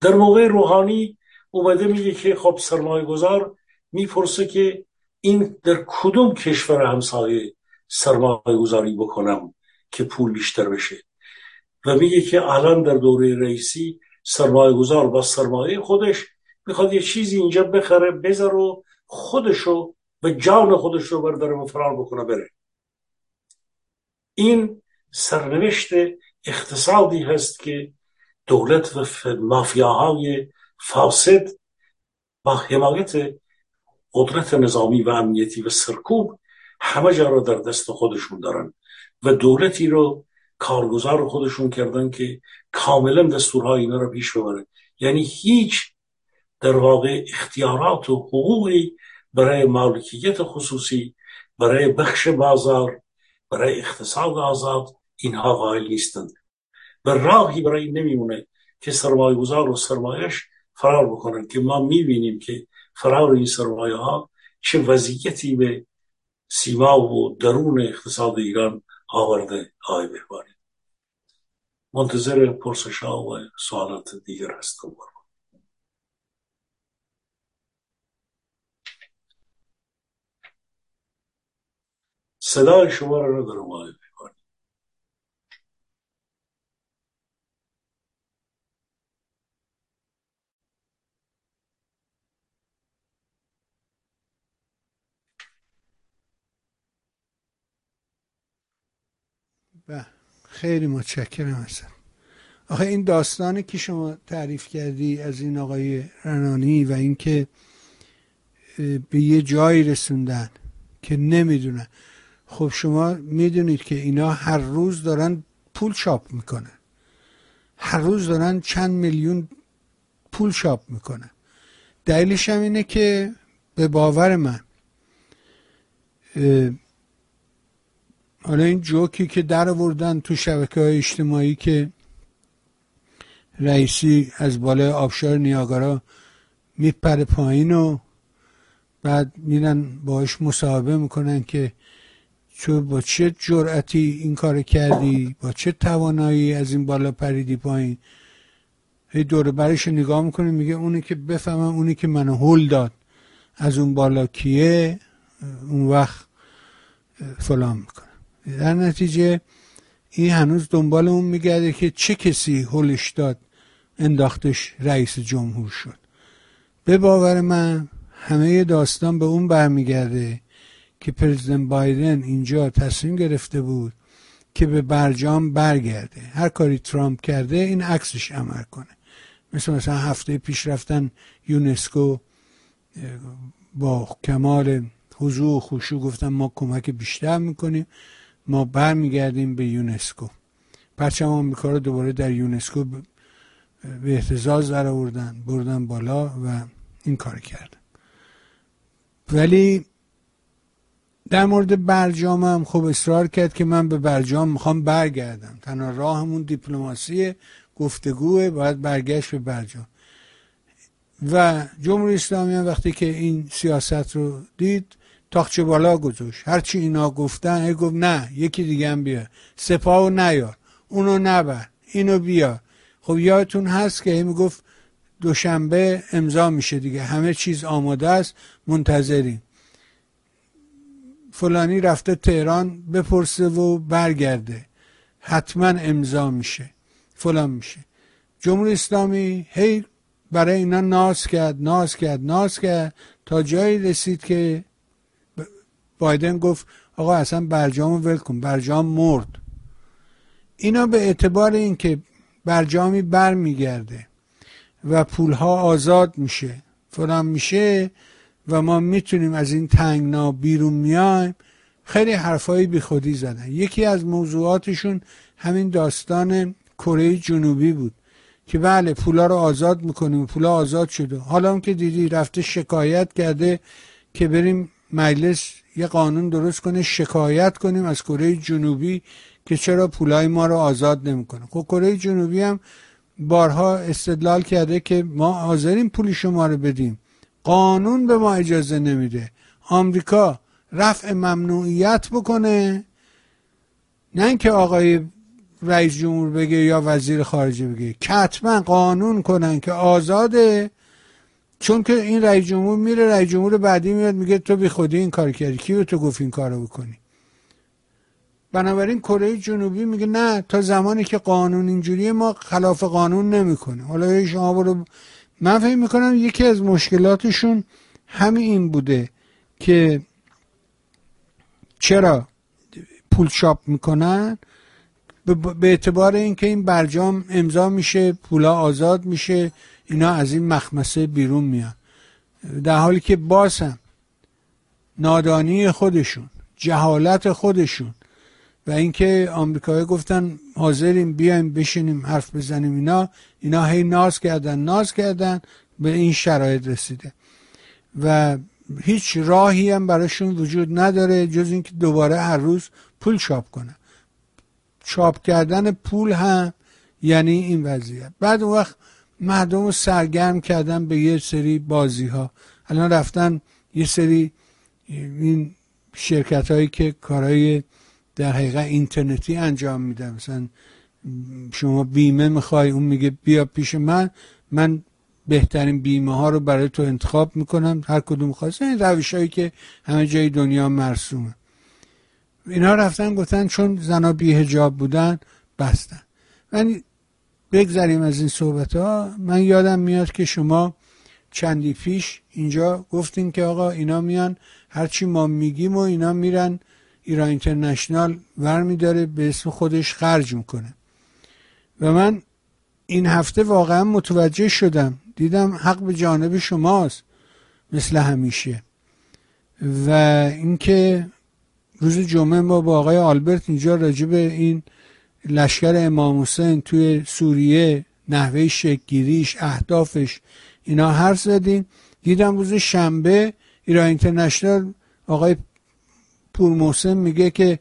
در موقع روحانی اومده میگه که خب سرمایه گذار می‌پرسه که این در کدوم کشور همسایه سرمایه گذاری بکنم که پول بیشتر بشه؟ و میگه که الان در دوره رئیسی سرمایه گذار با سرمایه خودش می‌خواد یه چیزی اینجا بخره بذار و خودشو و جان خودش رو برداره و فرار بکنه بره. این سرنوشت اقتصادی هست که دولت و مافیاهای فاسد با حمایت قدرت نظامی و امنیتی و سرکوب همه جا رو در دست خودشون دارن و دولتی رو کارگزار خودشون کردن که کاملا دستورهای اینا رو پیش ببره. یعنی هیچ در واقع اختیارات و حقوقی برای مالکیت خصوصی برای بخش بازار برای اقتصاد آزاد اینها قائل نیستند. و راهی برای نمیمونه که سرمایه گذار و سرمایش فرار بکنن که ما می‌بینیم که فرار این سرمایه ها چه وضعیتی به سیما و درون اقتصاد ایران آورده آقای بهبانی. منتظر پرسش ها و سوالات دیگر هستم. صدای شما رو ندارم آقای بهبانی به خیلی متشکرم هستم. آخه این داستانی که شما تعریف کردی از این آقای رنانی و اینکه به یه جایی رسوندن که نمی‌دونن. خب شما می‌دونید که اینا هر روز دارن پول شاپ می‌کنن هر روز دارن چند میلیون پول شاپ می‌کنن دلیلش هم اینه که به باور من حالا این جوکی که در آوردن تو شبکه های اجتماعی که رئیسی از بالای آبشار نیاگارا میپره پایین و بعد میرن باش مصاحبه می‌کنن که تو با چه جرأتی این کار کردی؟ با چه توانایی از این بالا پریدی پایین؟ هی دور برش نگاه می‌کنه میگه اونی که بفهمم اونی که منو هول داد. از اون بالا کیه؟ اون وقت فلان می‌کنه. در نتیجه این هنوز دنبال اون میگرده که چه کسی هلش داد انداختش رئیس جمهور شد. به باور من همه داستان به اون برمیگرده. که پرزیدنت بایدن اینجا تصمیم گرفته بود که به برجام برگرده. هر کاری ترامپ کرده این عکسش عمل کنه. مثل مثلا هفته پیش رفتن یونسکو با کمال حضور و خوشو گفتن ما کمک بیشتر می‌کنیم ما برمیگردیم به یونسکو. پرچم آمریکا رو دوباره در یونسکو به احتزاز در آوردن بردن بالا و این کار کردن. ولی در مورد برجام هم خب اصرار کرد که من به برجام می‌خوام برگردم. تنها راهمون دیپلماسی گفتگوه باید برگشت به برجام. و جمهوری اسلامی هم وقتی که این سیاست رو دید تاخچه بالا گذاشت. هرچی اینا گفتن ای گفت نه یکی دیگه هم بیا سپاه و نیار. اونو نبر. اینو بیا خب یادتون هست که می‌گفت دوشنبه امضا میشه دیگه. همه چیز آماده است منتظریم. فلانی رفته تهران بپرسه و برگرده. حتما امضا میشه. فلان میشه. جمهوری اسلامی هی برای اینا ناز کرد ناز کرد ناز کرد تا جایی رسید که بایدن گفت آقا اصلا برجام ول کن برجام مرد. اینا به اعتبار اینکه برجامی بر میگرده و پولها آزاد میشه فلان میشه و ما می‌تونیم از این تنگنا بیرون میایم. خیلی حرفایی بی خودی زدن. یکی از موضوعاتشون همین داستان کره جنوبی بود که بله پولا رو آزاد می‌کنیم. پولا آزاد شده. حالا هم که دیدی رفته شکایت کرده که بریم مجلس یه قانون درست کنه شکایت کنیم از کره جنوبی که چرا پولای ما رو آزاد نمی‌کنه. خب کره جنوبی هم بارها استدلال کرده که ما حاضرین پول شما رو بدیم. قانون به ما اجازه نمیده. آمریکا رفع ممنوعیت بکنه. نه اینکه آقای رئیس جمهور بگه یا وزیر خارجه بگه. که حتما قانون کنن که آزاده. چون که این رئیس جمهور میره رئیس جمهور بعدی میاد میگه تو بی خودی این کار کردی. کی تو گفت این کارو بکنی؟ بنابراین کره جنوبی میگه نه تا زمانی که قانون اینجوریه ما خلاف قانون نمی‌کنه. حالا شما برو من فکر می‌کنم یکی از مشکلاتشون همین این بوده که چرا پول چاپ می‌کنن؟ به اعتبار اینکه این برجام امضا میشه پولا آزاد میشه اینا از این مخمسه بیرون میان. در حالی که باز هم نادانی خودشون جهالت خودشون و اینکه آمریکایی گفتن حاضریم بیایم بشینیم حرف بزنیم اینا اینا هی ناز کردن ناز کردن به این شرایط رسیده. و هیچ راهی هم براشون وجود نداره جز اینکه دوباره هر روز پول چاپ کنن. چاپ کردن پول هم یعنی این وضعیت. بعد اون وقت مردم رو سرگرم کردن به یه سری بازی ها الان رفتن یه سری این شرکت هایی که کارهای در حقیقت اینترنتی انجام میدن مثلا شما بیمه می‌خوای اون میگه بیا پیش من من بهترین بیمه ها رو برای تو انتخاب می‌کنم. هر کدوم خواست. این روش هایی که همه جای دنیا مرسومه. اینا رفتن گفتن چون زنا بی هجاب بودن بستن. من بگذریم از این صحبت ها من یادم میاد که شما چندی پیش اینجا گفتین که آقا اینا میان هرچی ما میگیم و اینا میرن ایران اینترنشنال ور میداره به اسم خودش خرج می‌کنه. و من این هفته واقعا متوجه شدم دیدم حق به جانب شماست مثل همیشه. و اینکه روز جمعه ما با آقای آلبرت اینجا راجع به این لشکر امام حسین توی سوریه نحوه شکگیریش اهدافش اینا حرف زدیم. دیدم روز شنبه ایران اینترنشنال آقای پور محسن میگه که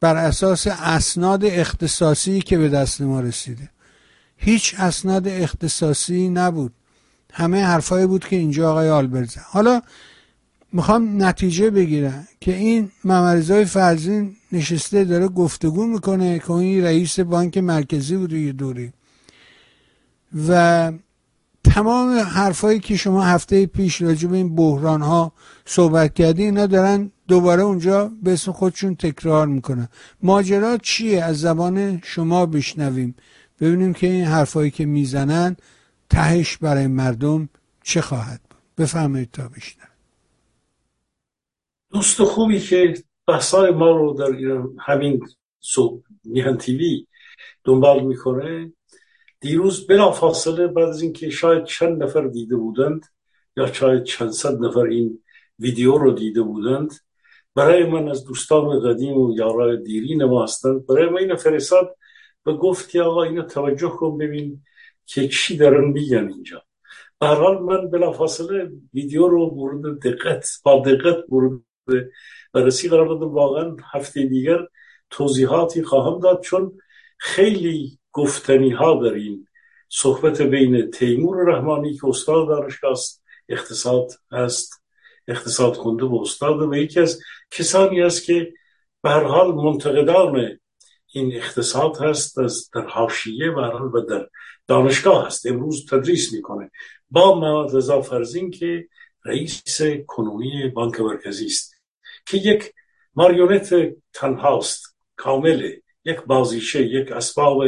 بر اساس اسناد اختصاصی که به دست ما رسیده. هیچ اسناد اختصاصی نبود. همه حرفایی بود که اینجا آقای آلبرت زد. حالا می‌خوام نتیجه بگیرم که این ممرزای فرزین نشسته داره گفتگو می‌کنه که این رئیس بانک مرکزی بود یه دوری و تمام حرفایی که شما هفته پیش راجع به این بحران ها صحبت کردی اینا دارن دوباره اونجا به اسم خودشون تکرار می‌کنن. ماجرا چیه؟ از زبان شما بشنویم. ببینیم که این حرفایی که می‌زنن تهش برای مردم چه خواهد بود. بفرمایید تا بشنویم. دوست خوبی که بحثای ما رو در همین میهن تیوی دنبال می‌کنه. دیروز بلا فاصله بعد از اینکه شاید چند نفر دیده بودند یا شاید چند صد نفر این ویدیو رو دیده بودند. برای من از دوستان قدیم و یارای دیرین ما هستند. برای من این فرستاد و گفت که آقا اینو توجه کن ببین که چی دارن میگن اینجا. به حال من بلافاصله ویدیو رو مورد دقت با دقت مورد بررسی قرار دادم. واقعا هفته دیگر توضیحاتی خواهم داد چون خیلی گفتنی ها در این صحبت بین تیمور رحمانی که استاد دانشگاه اقتصاد است اقتصاد خونده و استاد و یکی از کسانی است که به هر حال منتقدان این اقتصاد هست از در حاشیه و در دانشگاه هست. امروز تدریس می‌کنه. با مواد رضا فرزین که رئیس کنونی بانک مرکزی است که یک ماریونت تنهاست کامله یک بازیشه یک اسباب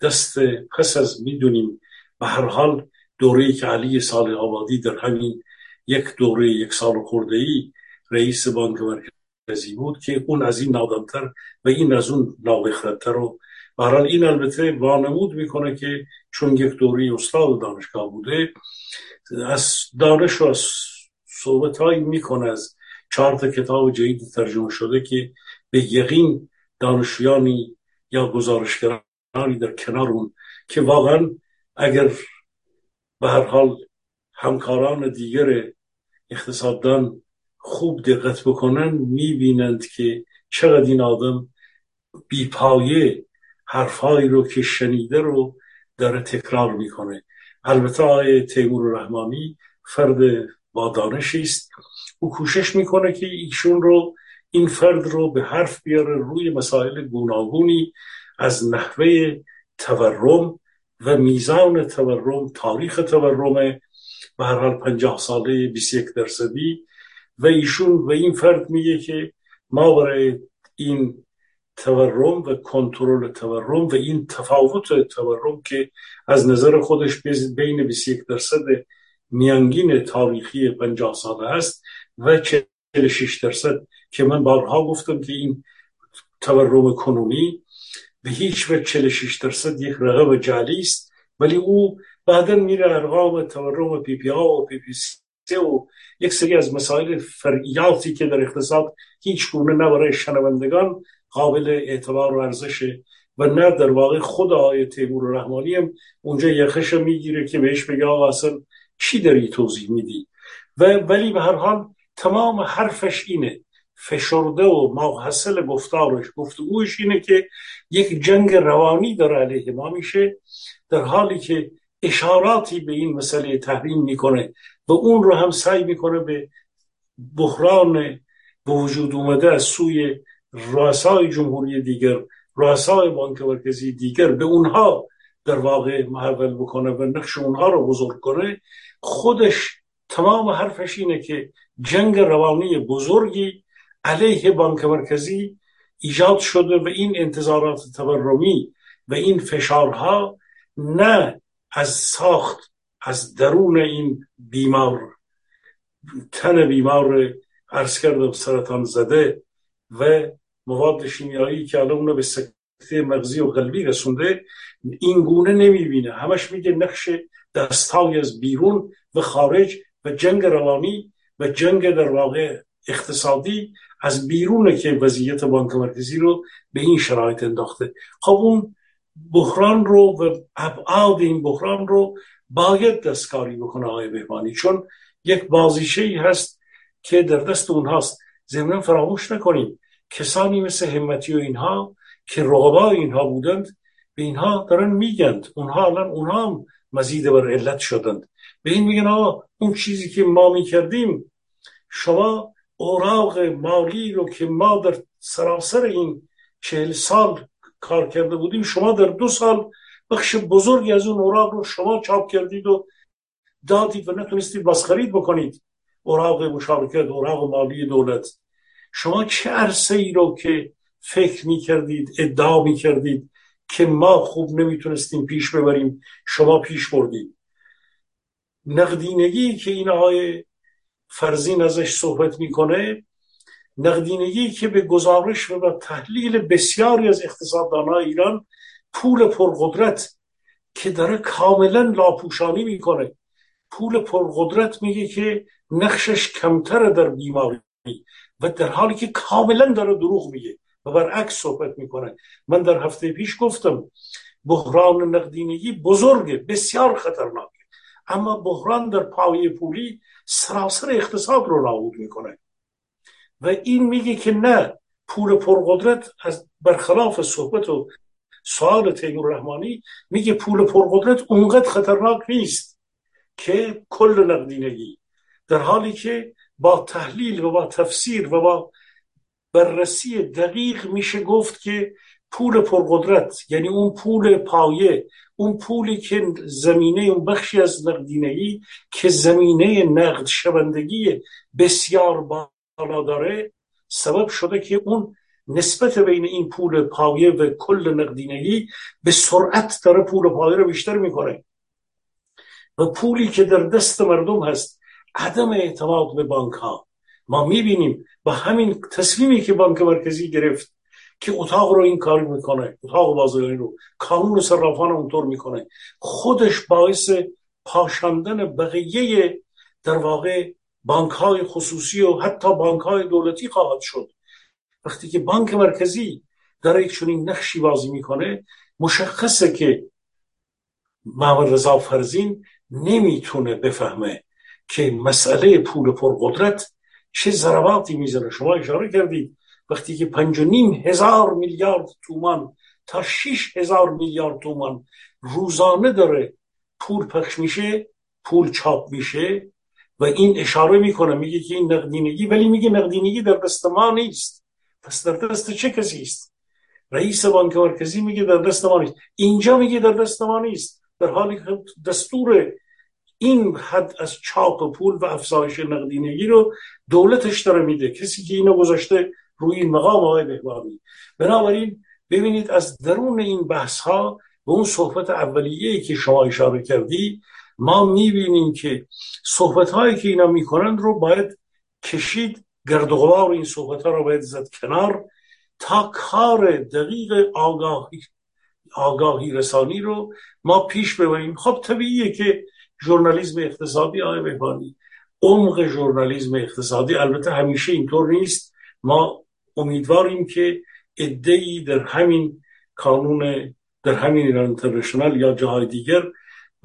دست پس از می‌دونیم به هر حال دوره که علی سال آبادی در همین یک دوره یک سال خورده ای رئیس بانک مرکزی بود که اون از این نادانتر و این از اون نابخردتر و برحال این البته وانمود می‌کنه که چون یک دوره استاد دانشگاه بوده از دانش و از صحبت هایی می‌کنه از چهار تا کتاب جدید ترجمه شده که به یقین دانشیانی یا گزارشگرانی در کنار اون که واقعا اگر به هر حال همکاران دیگر اقتصاددان خوب دقت بکنن می‌بینند که چقدر این آدم بیپایه حرفهایی رو که شنیده رو داره تکرار می‌کنه. البته آقای تیمور رحمانی فرد با دانشی است. او کوشش می‌کنه که ایشون رو این فرد رو به حرف بیاره روی مسائل گوناگونی از نحوه تورم و میزان تورم تاریخ تورم به هر حال پنجاه ساله 21 درصدی. و ایشون و این فرد میگه که ما برای این تورم و کنترل تورم و این تفاوت تورم که از نظر خودش بین 21 درصد میانگین تاریخی 50 ساله است و 46 درصد که من بارها گفتم که این تورم کنونی به هیچ و 46 درصد یک رقم جعلی است. ولی او بعدا میره ارقام تورم پی پی ها و پی پی سی و یک سری از مسائل فرعیاتی که در اقتصاد هیچ گونه نه برای شنوندگان قابل اعتبار و ارزش و نه در واقع خود آقای تیمور رحمانی هم اونجا یخش می‌گیره که بهش بگه آقا اصلا چی داری توضیح میدی و ولی به هر حال تمام حرفش اینه فشرده و ماحصل گفتارش گفتگوش اینه که یک جنگ روانی داره علیه ما میشه در حالی که اشاراتی به این مسئله تحریم می‌کنه و اون رو هم سعی می‌کنه به بحران به وجود اومده از سوی رؤسای جمهوری دیگر رؤسای بانک مرکزی دیگر به اونها در واقع محول بکنه و نقش اونها رو بزرگ کنه. خودش تمام حرفش اینه که جنگ روانی بزرگی علیه بانک مرکزی ایجاد شده و این انتظارات تورمی و این فشارها نه از ساخت از درون این بیمار. تن بیمار عرض کردم سرطان زده و مواد شیمیایی که الان به سکته مغزی و قلبی رسونده این گونه نمی‌بینه. همش میگه نقش دستای از بیرون و خارج و جنگ روانی و جنگ در واقع اقتصادی از بیرونه که وضعیت بانک مرکزی رو به این شرایط انداخته. خب اون بحران رو و ابعاد این بحران رو باید دستکاری بکنه آقای بهبانی چون یک بازیشه ای هست که در دست اونهاست. ضمن فراموش نکنیم کسانی مثل همتی و اینها که رقبا اینها بودند به اینها دارن میگند اونها الان اونها هم مزید بر علت شدند. به این میگن آقا اون چیزی که ما می‌کردیم شما اوراق مالی رو که ما در سراسر این چهل سال کار کرده بودیم. شما در دو سال بخش بزرگی از اون اوراق رو شما چاپ کردید و دادید و نتونستید بس خرید بکنید. اوراق مشارکت اوراق مالی دولت. شما چه عرصه ای رو که فکر می کردید ادعا می کردید که ما خوب نمی‌تونستیم پیش ببریم شما پیش بردید؟ نقدینگی که این آقای فرزین ازش صحبت می‌کنه نقدینگی که به گزارش و به تحلیل بسیاری از اقتصاددانان ایران پول پرقدرت که داره کاملا لاپوشانی می‌کنه. پول پرقدرت میگه که نقشش کمتره در بیماری و در حالی که کاملا داره دروغ میگه و برعکس صحبت می‌کنه. من در هفته پیش گفتم بحران نقدینگی بزرگه بسیار خطرناکه اما بحران در پایه پولی سراسر اقتصاد رو نابود می‌کنه. و این میگه که نه پول پرقدرت از برخلاف صحبت و سوال تیمور رحمانی میگه پول پرقدرت اونقدر خطرناک نیست که کل نقدینگی. در حالی که با تحلیل و با تفسیر و با بررسی دقیق میشه گفت که پول پرقدرت یعنی اون پول پایه اون پولی که زمینه اون بخشی از نقدینگی که زمینه نقد شوندگی بسیار بالا داره سبب شده که اون نسبت بین این پول پایه و کل نقدینگی به سرعت داره پول پایه رو بیشتر می‌کنه. و پولی که در دست مردم هست عدم اعتماد به بانک ها ما می‌بینیم با همین تصمیمی که بانک مرکزی گرفت که اتاق رو این کار می‌کنه اتاق بازرگانی رو کانون صرافان اونطور می‌کنه. خودش باعث پاشاندن بقیه در واقع بانک های خصوصی و حتی بانک های دولتی خواهد شد. وقتی که بانک مرکزی در یک چنین نقشی بازی می‌کنه مشخصه که محمد رضا فرزین نمی‌تونه بفهمه که مسئله پول پرقدرت چه ضرباتی می‌زنه. شما اشاره کردید وقتی که پنج و نیم هزار میلیارد تومان تا شیش هزار میلیارد تومان روزانه داره پول پخش میشه پول چاپ میشه و این اشاره می‌کنه میگه که این نقدینگی ولی میگه نقدینگی در دست ما نیست. پس در دست چه کسی است؟ رئیس بانک مرکزی میگه در دست ما نیست. اینجا میگه در دست ما نیست. در حالی که دستور این حد از چاپ پول و افزایش نقدینگی رو دولتش داره میده. کسی که اینو گذاشته روی این مقام آقای بهبانی بنابراین ببینید از درون این بحث ها به اون صحبت اولیه که شما اشاره کردی ما می‌بینیم که صحبت هایی که اینا می‌کنند رو باید کشید گرد و غبار این صحبت ها رو باید زد کنار تا کار دقیق آگاهی آگاهی رسانی رو ما پیش ببریم. خب طبیعیه که ژورنالیسم اقتصادی آقای بهبانی عمق ژورنالیسم اقتصادی البته همیشه اینطور نیست. ما امیدواریم که ادهی در همین کانون در همین ایران یا جاهای دیگر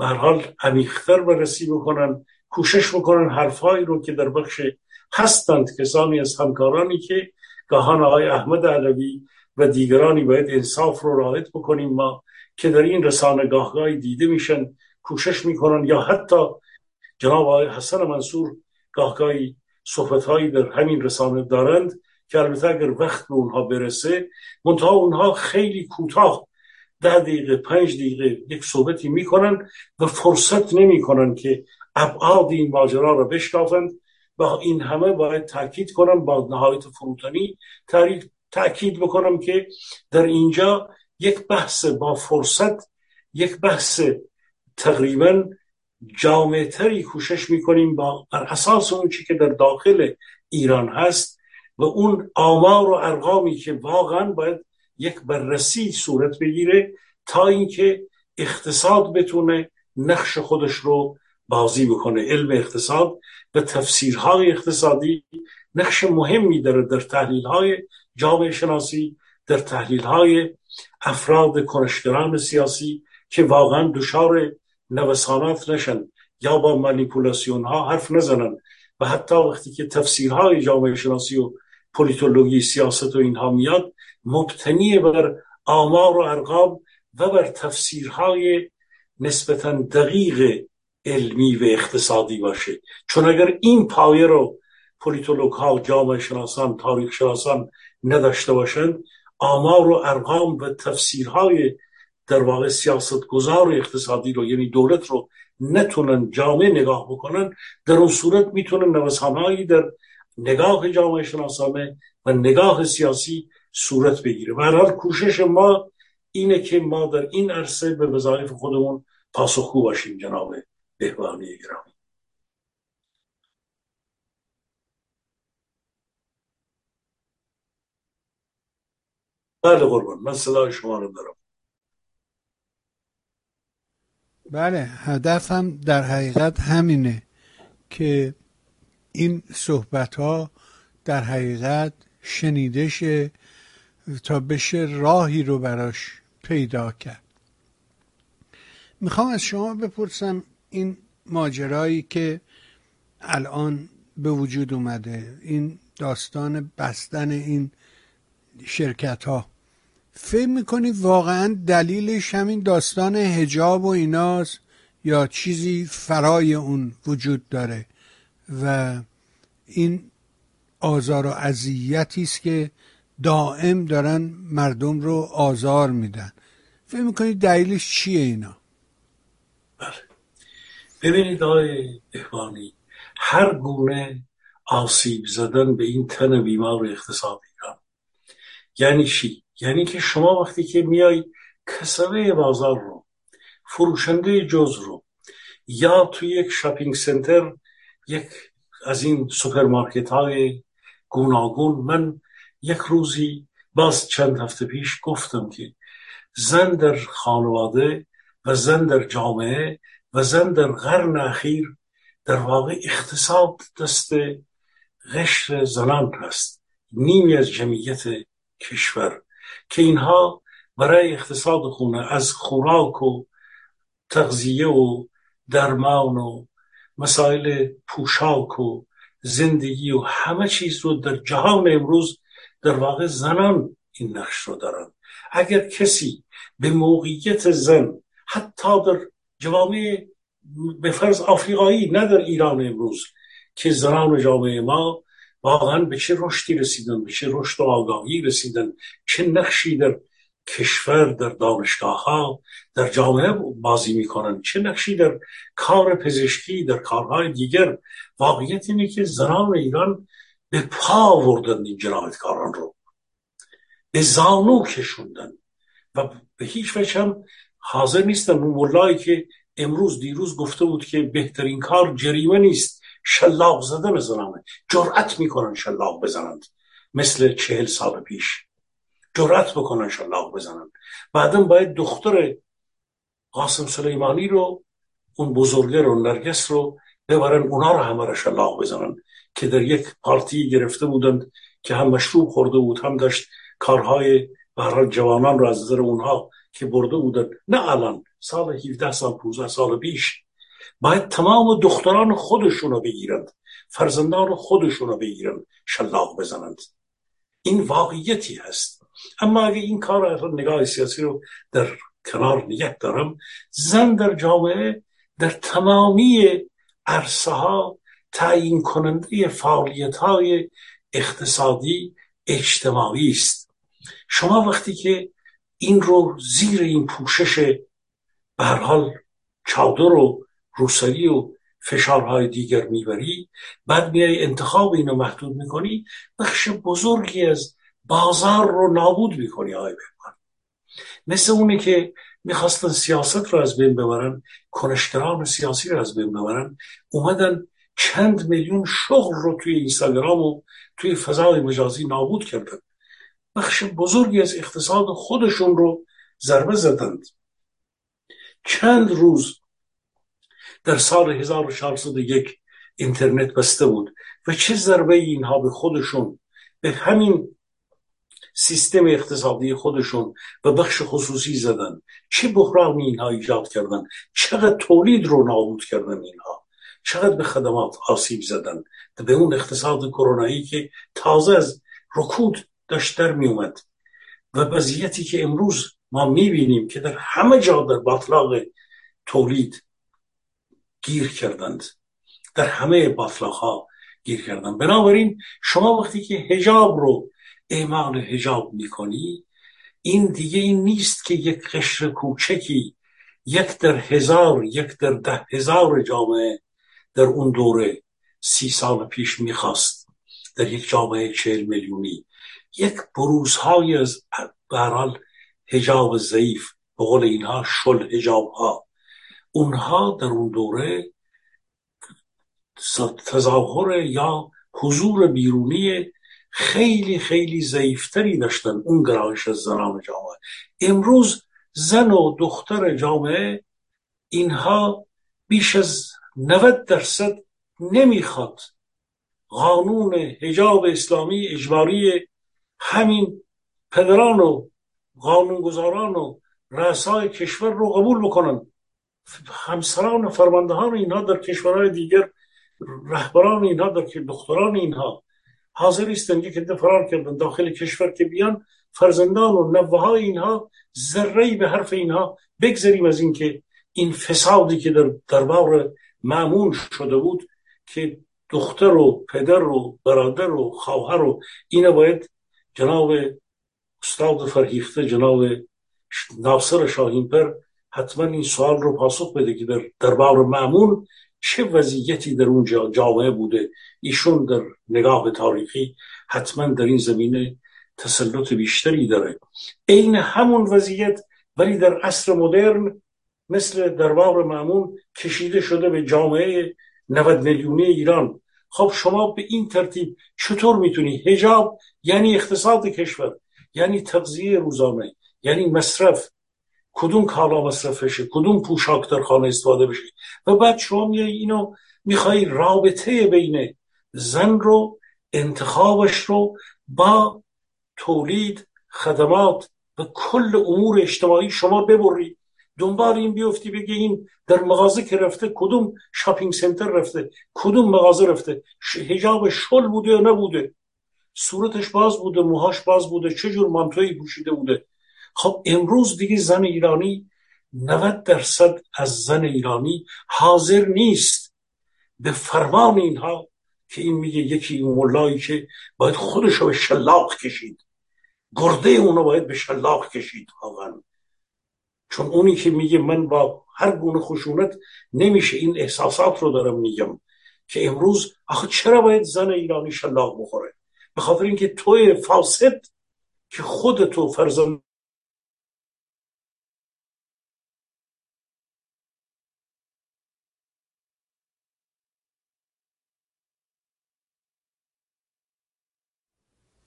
حال عمیقتر بررسی بکنن کوشش بکنن حرفهایی رو که در بخش هستند کسانی از همکارانی که گاهان آقای احمد علوی و دیگرانی باید انصاف رو رعایت بکنیم. ما که در این رسانه گاهگاهی دیده میشن کوشش می‌کنن یا حتی جناب آقای حسن منصور گاهگاهی صحبتهایی در همین رسانه دارند که البته اگر وقت به اونها برسه منتها اونها خیلی کوتاه ده دقیقه پنج دقیقه یک صحبتی می‌کنن و فرصت نمی‌کنن که ابعاد این ماجرا را بشکافند و این همه باید تاکید کنم با نهایت فروتنی تاکید بکنم که در اینجا یک بحث با فرصت یک بحث تقریبا جامعتری کوشش می‌کنیم با بر اساس اون چی که در داخل ایران هست و اون آمار و ارقامی که واقعا باید یک بررسی صورت بگیره تا اینکه اقتصاد بتونه نقش خودش رو بازی بکنه. علم اقتصاد و تفسیرهای اقتصادی نقش مهمی داره در تحلیل های جامعه شناسی در تحلیل های افراد کنشگران سیاسی که واقعا دچار نوسانات نشن یا با مانیپولاسیون ها حرف نزنن و حتی وقتی که تفسیرهای جامعه شناسی و پولیتولوژی سیاست و اینها میاد مبتنی بر آمار و ارقام و بر تفسیرهای نسبتا دقیق علمی و اقتصادی باشه. چون اگر این پایه رو پولیتولوگ ها جامعه شناسان تاریخ شناسان نداشته باشند آمار و ارقام و تفسیرهای در واقع سیاست گذار اقتصادی رو یعنی دولت رو نتونن جامعه نگاه بکنن در اون صورت می‌تونن نوسانهایی در نگاه جامعه شناسانه و نگاه سیاسی صورت بگیره. و هر کوشش ما اینه که ما در این عرصه به وظایف خودمون پاسخگو باشیم جناب بهبانی گرامی. بله قربان من صدای شما رو دارم. بله هدفم در حقیقت همینه که این صحبت ها در حقیقت شنیده شه تا بشه راهی رو براش پیدا کرد. می‌خوام از شما بپرسم این ماجرایی که الان به وجود اومده این داستان بستن این شرکت ها فکر می‌کنی واقعا دلیلش همین داستان هجاب و ایناست یا چیزی فرای اون وجود داره و این آزار و اذیتی است که دائم دارن مردم رو آزار میدن. فکر می‌کنید دلیلش چیه اینا؟ بله. ببینید آقای احوانی هر گونه آسیب زدن به این تن بیمار اقتصاد ایران. یعنی چی؟ یعنی که شما وقتی که میای کسبه بازار رو فروشنده جزء رو یا توی یک shopping center یک از این سوپرمارکت های گوناگون من یک روزی باز چند هفته پیش گفتم که زن در خانواده و زن در جامعه و زن در قرن اخیر در واقع اقتصاد دست قشر زنان هست نیمی از جمعیت کشور که اینها برای اقتصاد خونه از خوراک و تغذیه و درمان و مسائل پوشاک و زندگی و همه چیز رو در جهان امروز در واقع زنان این نقش رو دارن. اگر کسی به موقعیت زن حتی در جوامع به فرض آفریقایی نه در ایران امروز که زنان جامعه ما واقعا به چه رشدی رسیدن به چه رشد و آگاهی رسیدن چه نقشی در کشور در دانشگاه ها در جامعه بازی می‌کنن چه نقشی در کار پزشکی در کارهای دیگر. واقعیت اینه که زنان ایران به پا آوردن این جنایتکاران رو. به زانو کشوندن. و به هیچ وجه هم حاضر نیستن اون ملایی که امروز دیروز گفته بود که بهترین کار جریمه نیست. شلاق زدن زنانه جرأت می‌کنن شلاق بزنند. مثل چهل سال پیش. جرأت بکنن شلاق بزنند بعدا باید دختر قاسم سلیمانی رو اون بزرگه رو نرگس رو ببرن اونا رو همه رو شلاق بزنن. که در یک پارتی گرفته بودند که هم مشروب خورده بود هم داشت کارهای برای جوانان رو از نظر اونها که برده بودن نه الان سال 17 سال 15 سال پیش. باید تمام دختران خودشون رو بگیرند فرزندان خودشون رو بگیرند شلاق بزنند. این واقعیتی هست. اما اگه این کار نگاه سیاسی رو در کنار نگه دارم زن در جامعه در تمامی عرصه ها تعیین کننده فعالیت های اقتصادی اجتماعی است. شما وقتی که این رو زیر این پوشش به حال چادر و روسری و فشارهای دیگر می‌بری بعد میای انتخاب اینو محدود می‌کنی بخش بزرگی از بازار رو نابود می‌کنی آقای بهمان مثل اونه که می‌خواستن سیاست رو از بین ببرن کنشگران سیاسی رو از بین ببرن اومدن چند میلیون شغل رو توی اینستاگرام و توی فضای مجازی نابود کردن. بخش بزرگی از اقتصاد خودشون رو ضربه زدند. چند روز در سال 1401 اینترنت بسته بود و چه ضربه اینها به خودشون به همین سیستم اقتصادی خودشون و بخش خصوصی زدن. چه بحرانی اینها ایجاد کردن؟ چقدر تولید رو نابود کردن اینها؟ چقدر به خدمات آسیب زدن. به اون اقتصاد کرونایی که تازه از رکود داشت در می اومد و وضعیتی که امروز ما می‌بینیم که در همه جا در باطلاق تولید گیر کردند. در همه باطلاق ها گیر کردند. بنابراین شما وقتی که هجاب رو اعمال هجاب می‌کنی این دیگه این نیست که یک قشر کوچکی یک در هزار یک در ده هزار جامعه در اون دوره سی سال پیش می‌خواست در یک جامعه چهل میلیونی یک بروزهای از برحال هجاب ضعیف به قول اینها شل هجاب ها اونها در اون دوره تظاهر یا حضور بیرونی خیلی خیلی ضعیفتری داشتن اون گرایش از زنان جامعه. امروز زن و دختر جامعه اینها بیش از 90 درصد نمی‌خواد قانون حجاب اسلامی اجباری همین پدران و قانونگذاران و رسای کشور رو قبول بکنن. همسران و فرماندهان اینها در کشورهای دیگر رهبران اینها در دختران اینها. حاضر نیستن که فرار کردن داخل کشور که بیان فرزندان و نوه های اینها ذره به حرف اینها بگذاریم از اینکه این فسادی که در دربار معمول شده بود که دختر و پدر و برادر و خواهر و اینا باید جناب استاد فرهیخته جناب ناصر شاهینپر حتما این سوال رو پاسخ بده که در دربار معمول چه وضعیتی در اون جامعه بوده. ایشون در نگاه تاریخی حتما در این زمینه تسلط بیشتری داره. عین همون وضعیت ولی در عصر مدرن مثل دربار معمول کشیده شده به جامعه 90 میلیونی ایران. خب شما به این ترتیب چطور می‌تونی؟ هجاب یعنی اقتصاد کشور یعنی تغذیه روزانه یعنی مصرف. کدوم کالا مصرف بشه؟ کدوم پوشاک در خانه استفاده بشه؟ و بعد شما میای اینو می‌خوای رابطه بین زن رو انتخابش رو با تولید خدمات و کل امور اجتماعی شما ببری. دنبال این بیفتی بگی این در مغازه که رفته کدوم شاپینگ سنتر رفته کدوم مغازه رفته. هجاب شل بوده یا نبوده؟ صورتش باز بوده موهاش باز بوده چه جور مانتویی پوشیده بوده؟ خب امروز دیگه زن ایرانی 90 درصد از زن ایرانی حاضر نیست. به فرمان اینها که این میگه یکی اون ملایی که باید خودش رو به شلاق کشید. گرده اونو باید به شلاق کشید واقعا. چون اونی که میگه من با هر گونه خشونت نمیشه این احساسات رو دارم میگم که امروز آخه چرا باید زن ایرانی شلاق بخوره؟ به خاطر اینکه توی فاسد که خودتو فرزند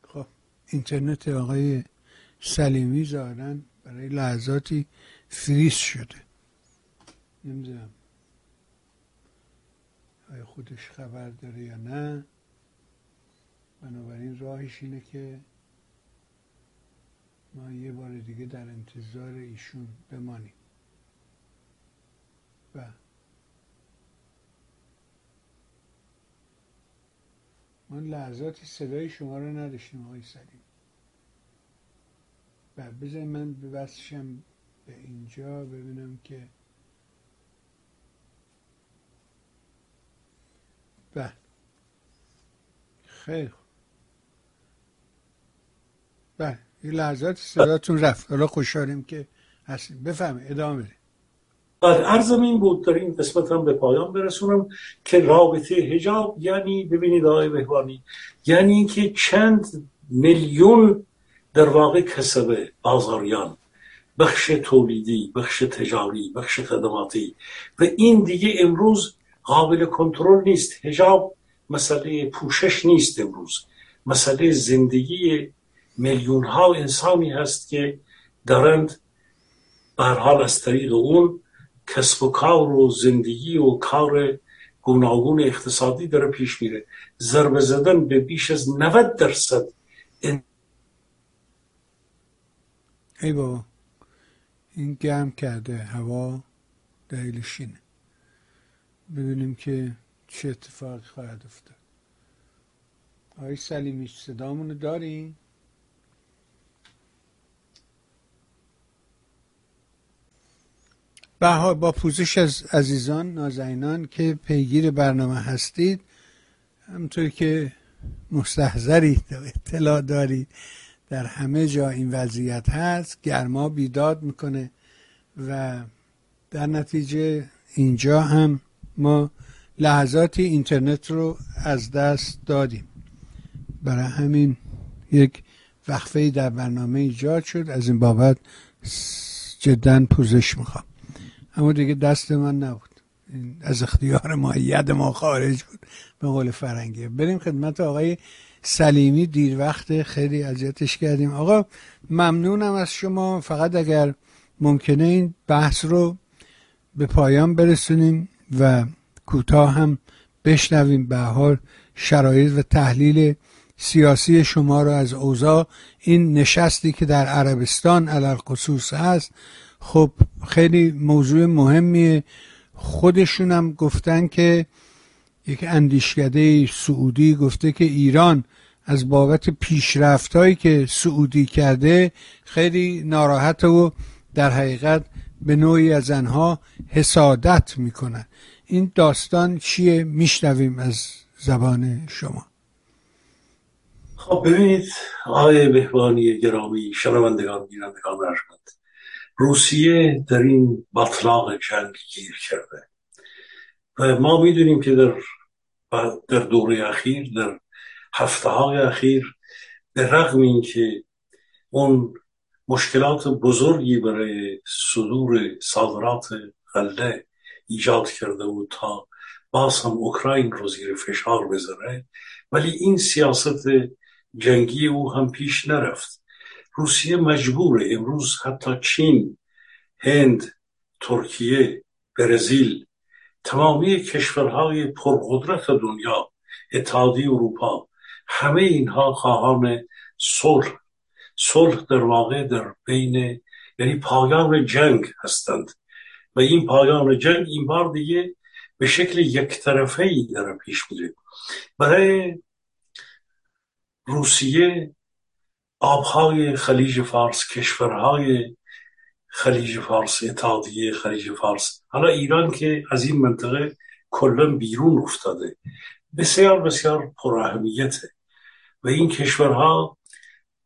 خب اینترنت آقای سلیمی ظاهرا برای لحظاتی فریز شده. نمی‌دونم. آیا خودش خبر داره یا نه. بنابراین راهش اینه که ما یه بار دیگه در انتظار ایشون بمانیم. و ما لحظاتی صدای شما رو نداشتیم آقای سلیم. و بذاری من ببستشم به اینجا ببینم که بله. خیلی بله یه لحظات صداتون رفت. حالا خوشحالیم که هستیم. بفهمه ادامه بده بله عرضم این بود در این قسمت هم به پایان برسونم که رابطه هجاب یعنی ببینید آقای بهبانی یعنی که چند میلیون در واقع کسبه بازاریان بخش تولیدی بخش تجاری بخش خدماتی و این دیگه امروز قابل کنترل نیست. هجاب مسئله پوشش نیست امروز. مسئله زندگی میلیون ها انسانی هست که دارند بر حال از طریق اون کسب و کار و زندگی و کار گوناگون اقتصادی داره پیش میره. ضربه زدن به بیش از 90 درصد ای بابا این گرم کرده هوا دلیلش اینه ببینیم که چه اتفاقی خواهد افتاد. آقای سلیمی صدامونو داریم به با پوزش از عزیزان نازنینان که پیگیر برنامه هستید همطور که مستحضرید اطلاع دارید. در همه جا این وضعیت هست گرما بیداد می‌کنه و در نتیجه اینجا هم ما لحظاتی اینترنت رو از دست دادیم. برای همین یک وقفه در برنامه ایجاد شد. از این بابت جدا پوزش می‌خوام. اما دیگه دست من نبود. از اختیار ما ید ما خارج بود. به قول فرنگی. بریم خدمت آقای سلیمی دیر وقت خیلی اذیتش کردیم. آقا ممنونم از شما. فقط اگر ممکنه این بحث رو به پایان برسونیم و کوتاه هم بشنویم. به حال شرایط و تحلیل سیاسی شما رو از اوضاع. این نشستی که در عربستان علال خصوص هست خب خیلی موضوع مهمیه. خودشونم گفتن که یک اندیشکده سعودی گفته که ایران از بابت پیشرفت هایی که سعودی کرده خیلی ناراحت و در حقیقت به نوعی از آنها حسادت می‌کنن این داستان چیه میشنویم از زبان شما. خب ببینید آقای بهبانی گرامی شنوندگان بینندگان ارجمند روسیه در این بطلاق جنگ گیر کرده. ما می‌دونیم که در در دوره اخیر در هفته های اخیر به رغم اینکه اون مشکلات بزرگی برای صدور صادرات غله ایجاد کرده بود تا باز هم اوکراین رو زیر فشار بذاره ولی این سیاست جنگی او هم پیش نرفت. روسیه مجبوره امروز حتی چین هند ترکیه برزیل تمامی کشورهای پرقدرت دنیا اتحادیه اروپا همه اینها خواهان صلح. صلح در واقع در بین یعنی پایان جنگ هستند. و این پایان جنگ این بار دیگه به شکل یک طرفه ای در پیش میره. برای روسیه آبهای خلیج فارس کشورهای خلیج فارس اتحادیه خلیج فارس. حالا ایران که از این منطقه کلا بیرون افتاده. بسیار بسیار پراهمیته و این کشورها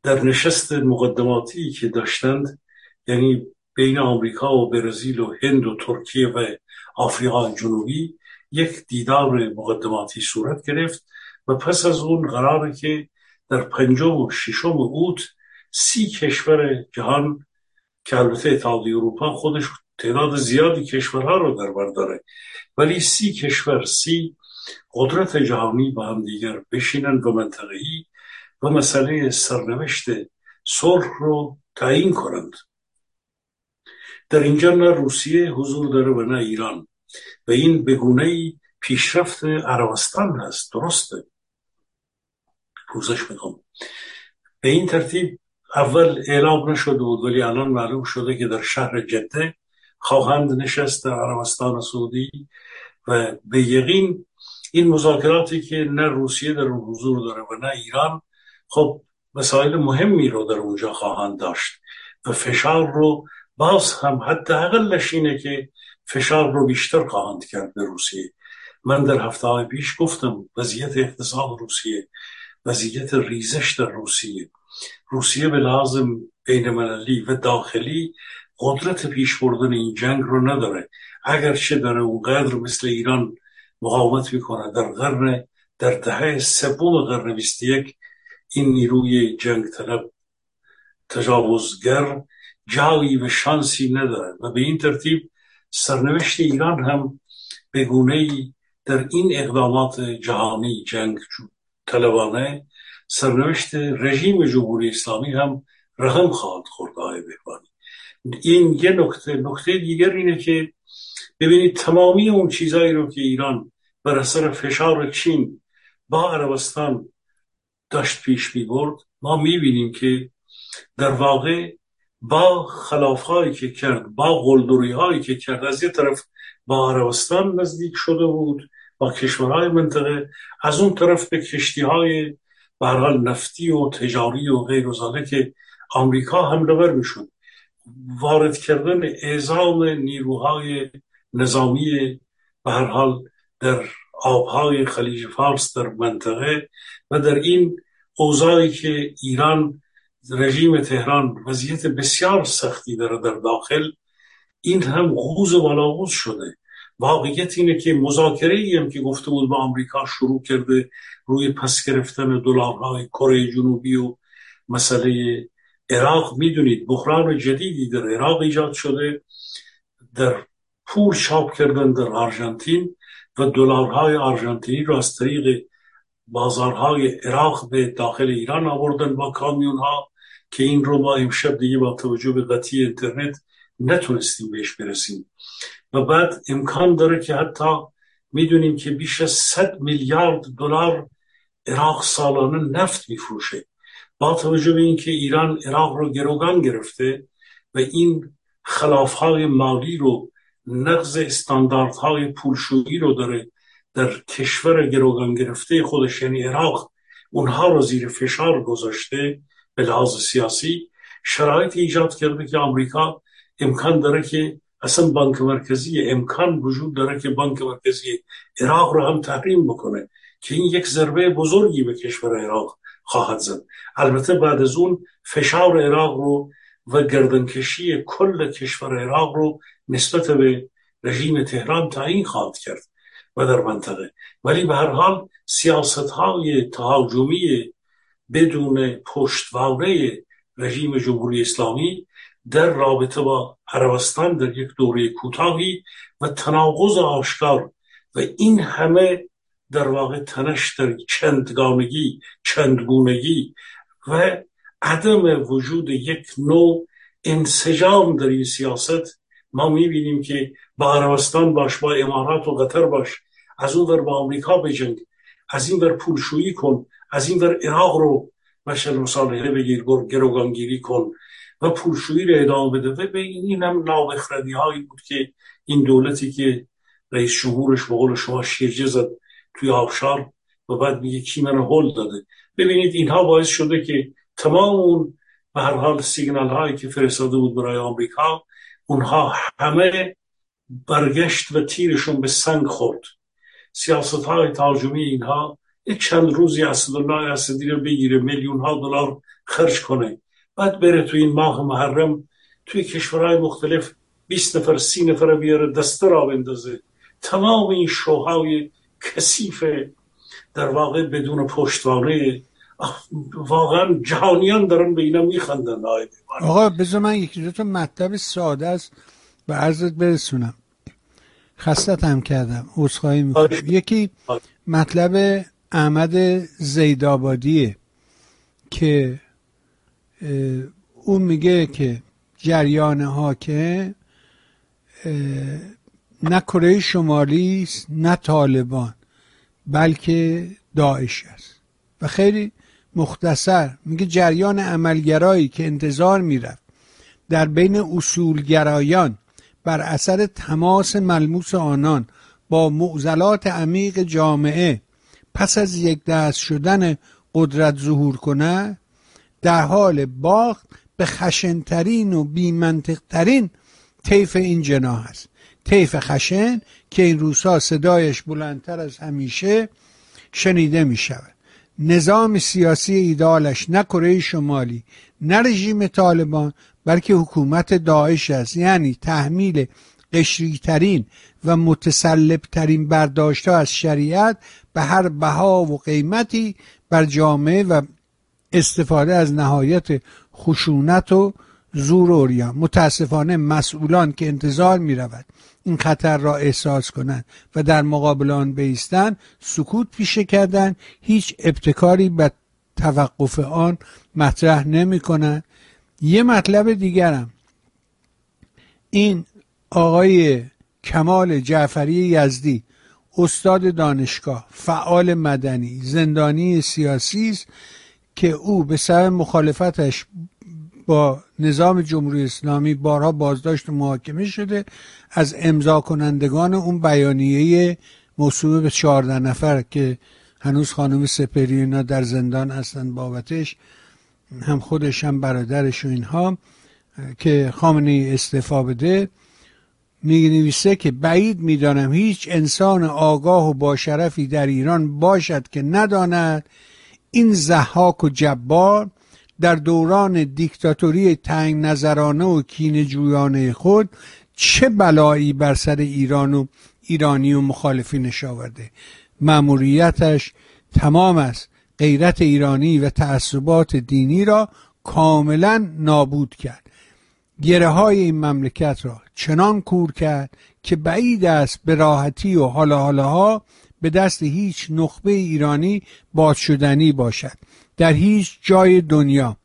در نشست مقدماتی که داشتند یعنی بین آمریکا و برزیل و هند و ترکیه و آفریقا جنوبی یک دیدار مقدماتی صورت گرفت و پس از اون قراره که در پنجم و ششم اوت سی کشور جهان که البته اتحادیه اروپا خودش تعداد زیادی کشورها رو در بر داره. ولی سی کشور سی قدرت جهانی با هم دیگر بشینن و منطقه‌ای و مسئله سرنوشت صلح رو تعیین کنند. در اینجا نه روسیه حضور داره و نه ایران. و این بگونه پیشرفت عربستان هست. درسته. پوزش می‌کنم به این ترتیب اول اعلام نشده بود ولی الان معلوم شده که در شهر جده خواهند نشست عربستان سعودی و به یقین این مذاکراتی که نه روسیه در اون حضور داره و نه ایران خب مسائل مهمی رو در اونجا خواهند داشت و فشار رو باز هم حداقلش اینه که فشار رو بیشتر خواهند کرد به روسیه. من در هفته های پیش گفتم وضعیت اقتصاد روسیه وضعیت ریزش در روسیه روسیه به لازم بین و داخلی قدرت پیش بردن این جنگ رو نداره. اگرچه داره اونقدر مثل ایران مقاومت می‌کنه در قرن در دهه سوم قرن 21 این نیروی جنگ طلب تجاوزگر جایی و شانسی نداره. و به این ترتیب سرنوشت ایران هم به گونه در این اقدامات جهانی جنگ طلبانه سرنوشت رژیم جمهوری اسلامی هم رقم خواهد خورد آقای بهبانی. این یه نکته نکته دیگر اینه که ببینید تمامی اون چیزهایی رو که ایران بر اثر فشار چین با عربستان داشت پیش می برد ما می بینیم که در واقع با خلافهایی که کرد با قلدری هایی که کرد از یه طرف با عربستان نزدیک شده بود با کشورهای منطقه از اون طرف به کشتی های حال نفتی و تجاری و غیر که آمریکا حمله ور می‌شد. وارد کردن اعزام نیروهای نظامی به هر حال در آبهای خلیج فارس در منطقه و در این اوضاعی که ایران رژیم تهران وضعیت بسیار سختی داره در داخل این هم غوز و بلاغوز شده. واقعیت اینه که مذاکره ای هم که گفته بود با آمریکا شروع کرده روی پس گرفتن دلارهای کره جنوبی و مسئله عراق. می‌دونید بحران جدیدی در عراق ایجاد شده در پول چاپ کردن در آرژانتین و دلارهای آرژانتینی را از طریق بازارهای عراق به داخل ایران آوردن با کامیون ها که این رو با امشب دیگه با توجه به قطعی اینترنت نتونستیم بهش برسیم. و بعد امکان داره که حتی می‌دونیم که بیش از 100 میلیارد دلار عراق سالانه نفت میفروشه. با توجه به اینکه ایران عراق رو گروگان گرفته و این خلافهای مالی رو نقض استانداردهای پولشویی رو داره در کشور گروگان گرفته خودش یعنی عراق اونها رو زیر فشار گذاشته به لحاظ سیاسی. شرایط ایجاد کرده که آمریکا امکان داره که اصلا بانک مرکزی امکان وجود داره که بانک مرکزی عراق رو هم تحریم بکنه که این یک ضربه بزرگی به کشور عراق خواهد زد. البته بعد از اون فشار عراق رو و گردنکشی کل کشور عراق رو نسبت به رژیم تهران تعیین خواهد کرد و در منطقه. ولی به هر حال سیاست های تهاجمی بدون پشتوانه رژیم جمهوری اسلامی در رابطه با عربستان در یک دوره کوتاهی و تناقض آشکار و این همه در واقع تنش در چندگانگی چندگونگی و عدم وجود یک نوع انسجام در این سیاست ما می‌بینیم که با عربستان باش با امارات و قطر باش از اون ور با آمریکا بجنگ از این ور پولشویی کن از این ور عراق رو مشل مصالحه بگیر گروگانگیری کن و پولشویی رو ادامه بده. و به این هم نابخردی هایی بود که این دولتی که رئیس جمهورش به قول شما شیرجه زد توی آبشار و بعد میگه کی من هل داده. ببینید اینها باعث شده که تمام اون به هر حال سیگنال هایی که فرستاده بود برای آمریکا اونها همه برگشت و تیرشون به سنگ خورد. سیاست های ترجمی اینها یک چند روزی اسدالله اسدی رو بگیره میلیون ها دلار خرج کنه. بعد بره توی این ماه محرم توی کشورهای مختلف 20 نفر سی نفر بیاره دسته را بندازه. تمام این شوهای کثیف در واقع بدون پشتوانه. واقعا جهانیان دارن به اینا میخندن. آقا بذار من یکی دو تا مطلب ساده است به عرضت برسونم. خستت هم کردم. عذرخواهی می‌کنم. آره. یکی آره. مطلب احمد زیدابادیه که اون میگه که جریان حاکم نه کره شمالی است نه طالبان بلکه داعش است. و خیلی مختصر میگه جریان عملگرایی که انتظار می‌رفت در بین اصولگرایان بر اثر تماس ملموس آنان با معضلات عمیق جامعه پس از یک دست شدن قدرت ظهور کنه در حال باخت به خشنترین و بیمنطقترین طیف این جناح است. طیف خشن که این روزها صدایش بلندتر از همیشه شنیده می شود نظام سیاسی ایدالش نه کره شمالی نه رژیم طالبان بلکه حکومت داعش است. یعنی تحمیل قشریترین و متسلبترین برداشت از شریعت به هر بها و قیمتی بر جامعه و استفاده از نهایت خشونت و زور اوریان متاسفانه مسئولان که انتظار می رود این خطر را احساس کنند و در مقابل آن بیستن سکوت پیشه کردن هیچ ابتکاری به توقف آن مطرح نمی کنند یه مطلب دیگرم. این آقای کمال جعفری یزدی استاد دانشگاه فعال مدنی زندانی سیاسی است. که او به سبب مخالفتش با نظام جمهوری اسلامی بارها بازداشت و محاکمه شده از امضا کنندگان اون بیانیه موسوم به چهارده نفر که هنوز خانم سپری اینا در زندان هستن بابتش هم خودش هم برادرش و اینها که خامنه استعفا بده. می نویسه که بعید می‌دانم هیچ انسان آگاه و با شرفی در ایران باشد که نداند این زحاک و جبار در دوران دیکتاتوری تنگ نظرانه و کین جویانه خود چه بلایی بر سر ایران و ایرانی و مخالفینش آورده. مأموریتش تمام است. غیرت ایرانی و تعصبات دینی را کاملا نابود کرد. گره های این مملکت را چنان کور کرد که بعید است به راحتی و حالا حالاها به دست هیچ نخبه ایرانی باز شدنی باشد. در هیچ جای دنیا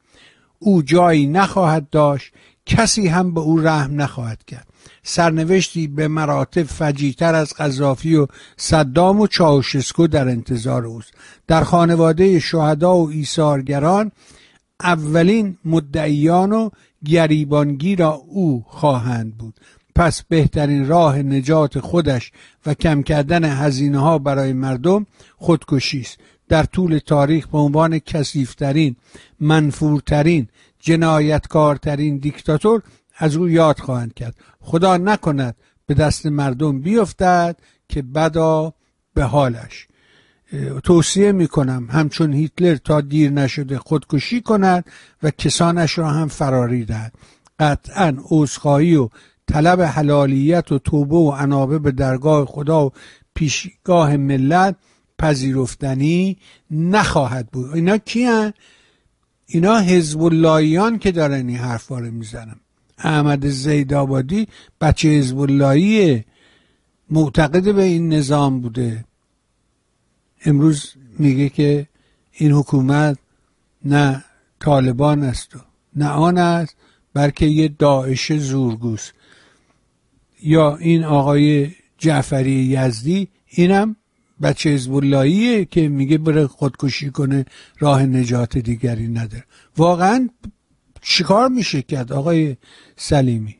او جایی نخواهد داشت کسی هم به او رحم نخواهد کرد. سرنوشتی به مراتب فجیتر از قذافی و صدام و چاوشسکو در انتظار اوست. در خانواده شهدا و ایثارگران اولین مدعیان و گریبانگی را او خواهند بود. پس بهترین راه نجات خودش و کم کردن هزینه ها برای مردم خودکشی است در طول تاریخ به عنوان کسیفترین منفورترین جنایتکارترین دیکتاتور از او یاد خواهند کرد. خدا نکند به دست مردم بیفتد که بدا به حالش. توصیه می کنم همچون هیتلر تا دیر نشده خودکشی کند و کسانش را هم فراری دهد. قطعا عذرخواهی و طلب حلالیت و توبه و انابه به درگاه خدا و پیشگاه ملت پذیرفتنی نخواهد بود. اینا کیان؟ اینا حزب اللهیان که دارن این حرفا رو می‌زنن. احمد زیدآبادی بچه حزب اللهیه معتقد به این نظام بوده. امروز میگه که این حکومت نه طالبان است و نه آن است بلکه یه داعش زورگوست. یا این آقای جعفری یزدی اینم بچه حزب که میگه بره خودکشی کنه راه نجات دیگری نداره. واقعا چیکار میشه کرد آقای سلیمی؟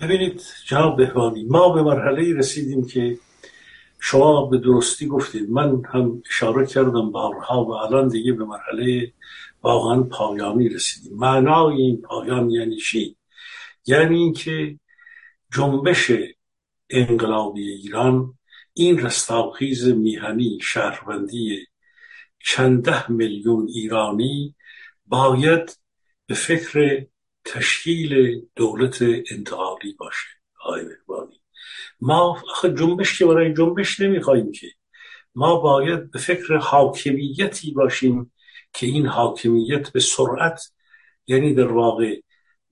ببینید جناب بهوانی ما به مرحله رسیدیم که شما به درستی گفتید. من هم اشاره کردم بارها و الان دیگه به مرحله واقعا پایانی رسیدیم. معنای این پایان یعنی چی؟ یعنی اینکه جنبش انقلابی ایران این رستاخیز میهنی شهروندی چند ده میلیون ایرانی باید به فکر تشکیل دولت انتقالی باشه آقای ما جنبش که برای جنبش نمی‌خوایم که. ما باید به فکر حاکمیتی باشیم که این حاکمیت به سرعت یعنی در واقع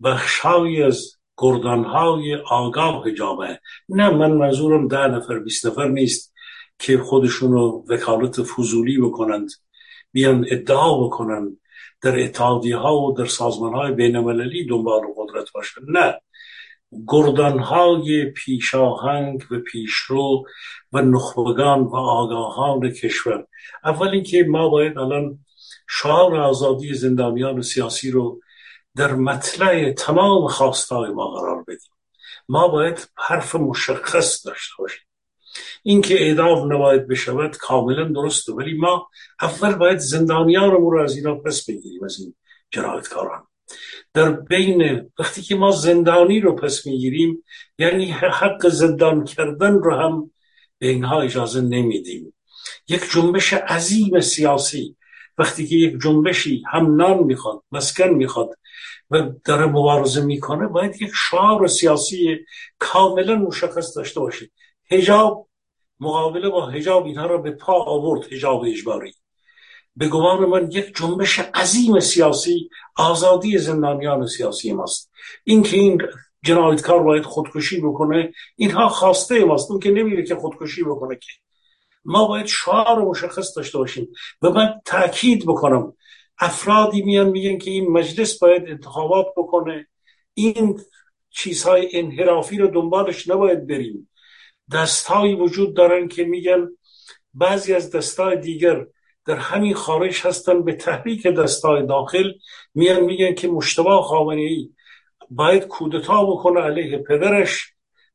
بخشهایی از گردانهای آگاه جامعه. نه من منظورم ده نفر بیست نفر نیست که خودشونو وکالت فضولی بکنند بیان ادعا بکنند در اتحادیه ها و در سازمان های بین المللی دنبال قدرت باشن. نه گردانهای پیشاهنگ و پیشرو و نخبگان و آگاهان کشور. اول اینکه ما باید الان شعار آزادی زندانیان سیاسی رو در مطلع تمام خواستای ما قرار بدیم. ما باید حرف مشخص داشته باشیم. اینکه اعدام نباید بشود کاملا درسته ولی ما اول باید زندانیان رو از اینا پس بگیریم از این جنایتکاران. در بین وقتی که ما زندانی رو پس می‌گیریم یعنی حق زندان کردن رو هم به اینها اجازه نمیدیم. یک جنبش عظیم سیاسی وقتی که یک جنبشی هم نان می‌خواد مسکن می‌خواد و داره مبارزه می‌کنه باید یک شعار سیاسی کاملا مشخص داشته باشه. هجاب مقابله با هجاب اینها را به پا آورد هجاب اجباری. به گمان من یک جنبش عظیم سیاسی آزادی زندانیان سیاسی ماست. اینکه این جنایتکار باید خودکشی بکنه اینها خواسته ماست. اون که نمیره که خودکشی بکنه که. ما باید شعار مشخص داشته باشیم و من تاکید بکنم افرادی میان میگن که این مجلس باید انتخابات بکنه. این چیزهای انحرافی رو دنبالش نباید بریم. دستهایی وجود دارن که میگن بعضی از دستای دیگر در همین خارج هستن. به تحریک دستای داخل میان میگن که مشتبه خامنه ای باید کودتا بکنه علیه پدرش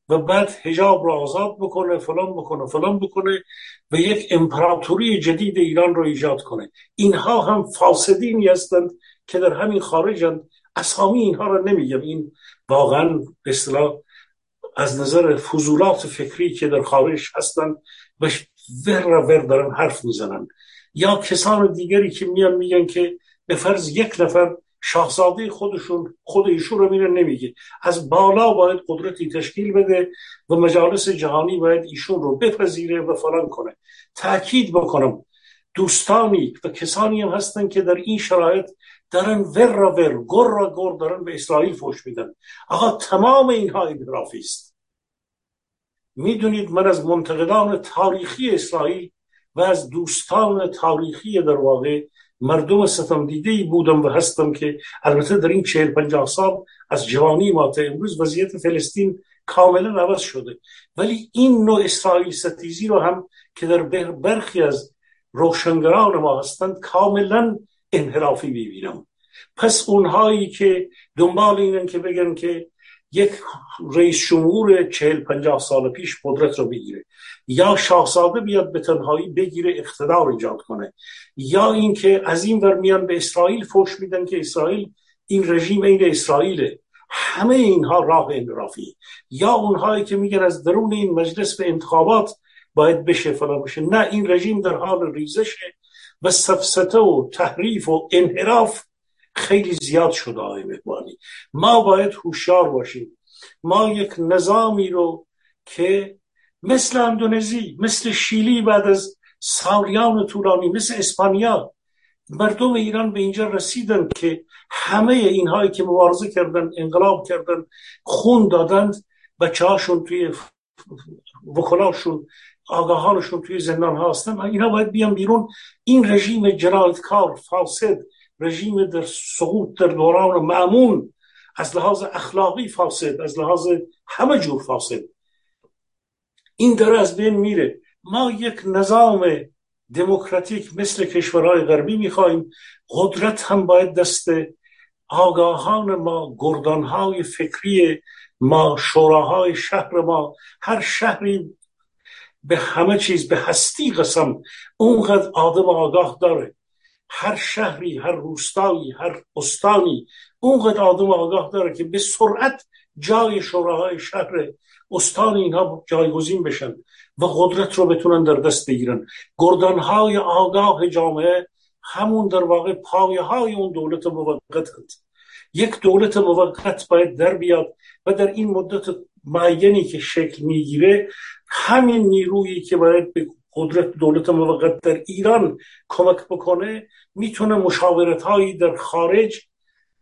و بعد هجاب را آزاد بکنه فلان بکنه فلان بکنه. و یک امپراتوری جدید ایران رو ایجاد کنه. اینها هم فاسدینی هستند که در همین خارجند. اسامی اینها رو نمیگم. این واقعا به اصطلاح از نظر فضولات فکری که در خارج هستند و ور ور دارن حرف می‌زنن. یا کسان دیگری که میان میگن که به فرض یک نفر شاهزاده خودشون خود ایشون رو میره نمیگه از بالا باید قدرتی تشکیل بده و مجالس جهانی باید ایشون رو بپذیره و فلان کنه. تاکید بکنم دوستانی و کسانی هم هستن که در این شرایط دارن ور را ور گر را گر دارن به اسرائیل فوش میدن. آقا تمام اینها انحرافی است. می‌دونید من از منتقدان تاریخی اسرائیل و از دوستان تاریخی در واقع مردم ستم دیده بودم و هستم که البته در این چهل پنجاه سال از جوانی ما تا امروز وضعیت فلسطین کاملا عوض شده. ولی این نوع اسرائیل ستیزی رو هم که در برخی از روشنگران ما هستند کاملا انحرافی می‌بینم. پس اونهایی که دنبال اینن که بگن که یک رئیس جمهور چهل پنجاه سال پیش قدرت رو بگیره. یا شاهزاده بیاد به تنهایی بگیره اقتدار ایجاد کنه. یا اینکه از این ور میان به اسرائیل فوش میدن که اسرائیل این رژیم این اسرائیله. همه اینها راه انرافی یا اونهایی که میگن از درون این مجلس به انتخابات باید بشه فلا بشه. نه این رژیم در حال ریزشه و سفسته و تحریف و انحراف خیلی زیاد شده آقای مقبانی ما باید هوشیار باشیم. ما یک نظامی رو که مثل اندونزی مثل شیلی بعد از سالیان طولانی مثل اسپانیا مردم ایران به اینجا رسیدن که همه اینهایی که مبارزه کردن انقلاب کردن خون دادند بچه هاشون توی وکلاشون آگاهانشون توی زندان هستن. اینا باید بیان بیرون. این رژیم جنایتکار فاسد رژیم در سقوط در دوران معمون از لحاظ اخلاقی فاسد از لحاظ همه جور فاسد. این داره از بین میره. ما یک نظام دموکراتیک مثل کشورهای غربی می‌خواهیم. قدرت هم باید دست آگاهان ما گردانهای فکری ما شوراهای شهر ما. هر شهری به همه چیز به هستی قسم اونقدر آدم آگاه داره. هر شهری هر روستایی هر استانی اونقدر آدم آگاه داره که به سرعت جای شوراهای شهر استان اینها جایگزین بشن و قدرت رو بتونن در دست بگیرن. گردانهای آگاه جامعه همون در واقع پایه های اون دولت موقت یک دولت موقت باید در بیاد و در این مدت معینی که شکل می‌گیره همین نیرویی که باید به قدرت دولت موقت در ایران کمک بکنه می‌تونه مشاورت هایی در خارج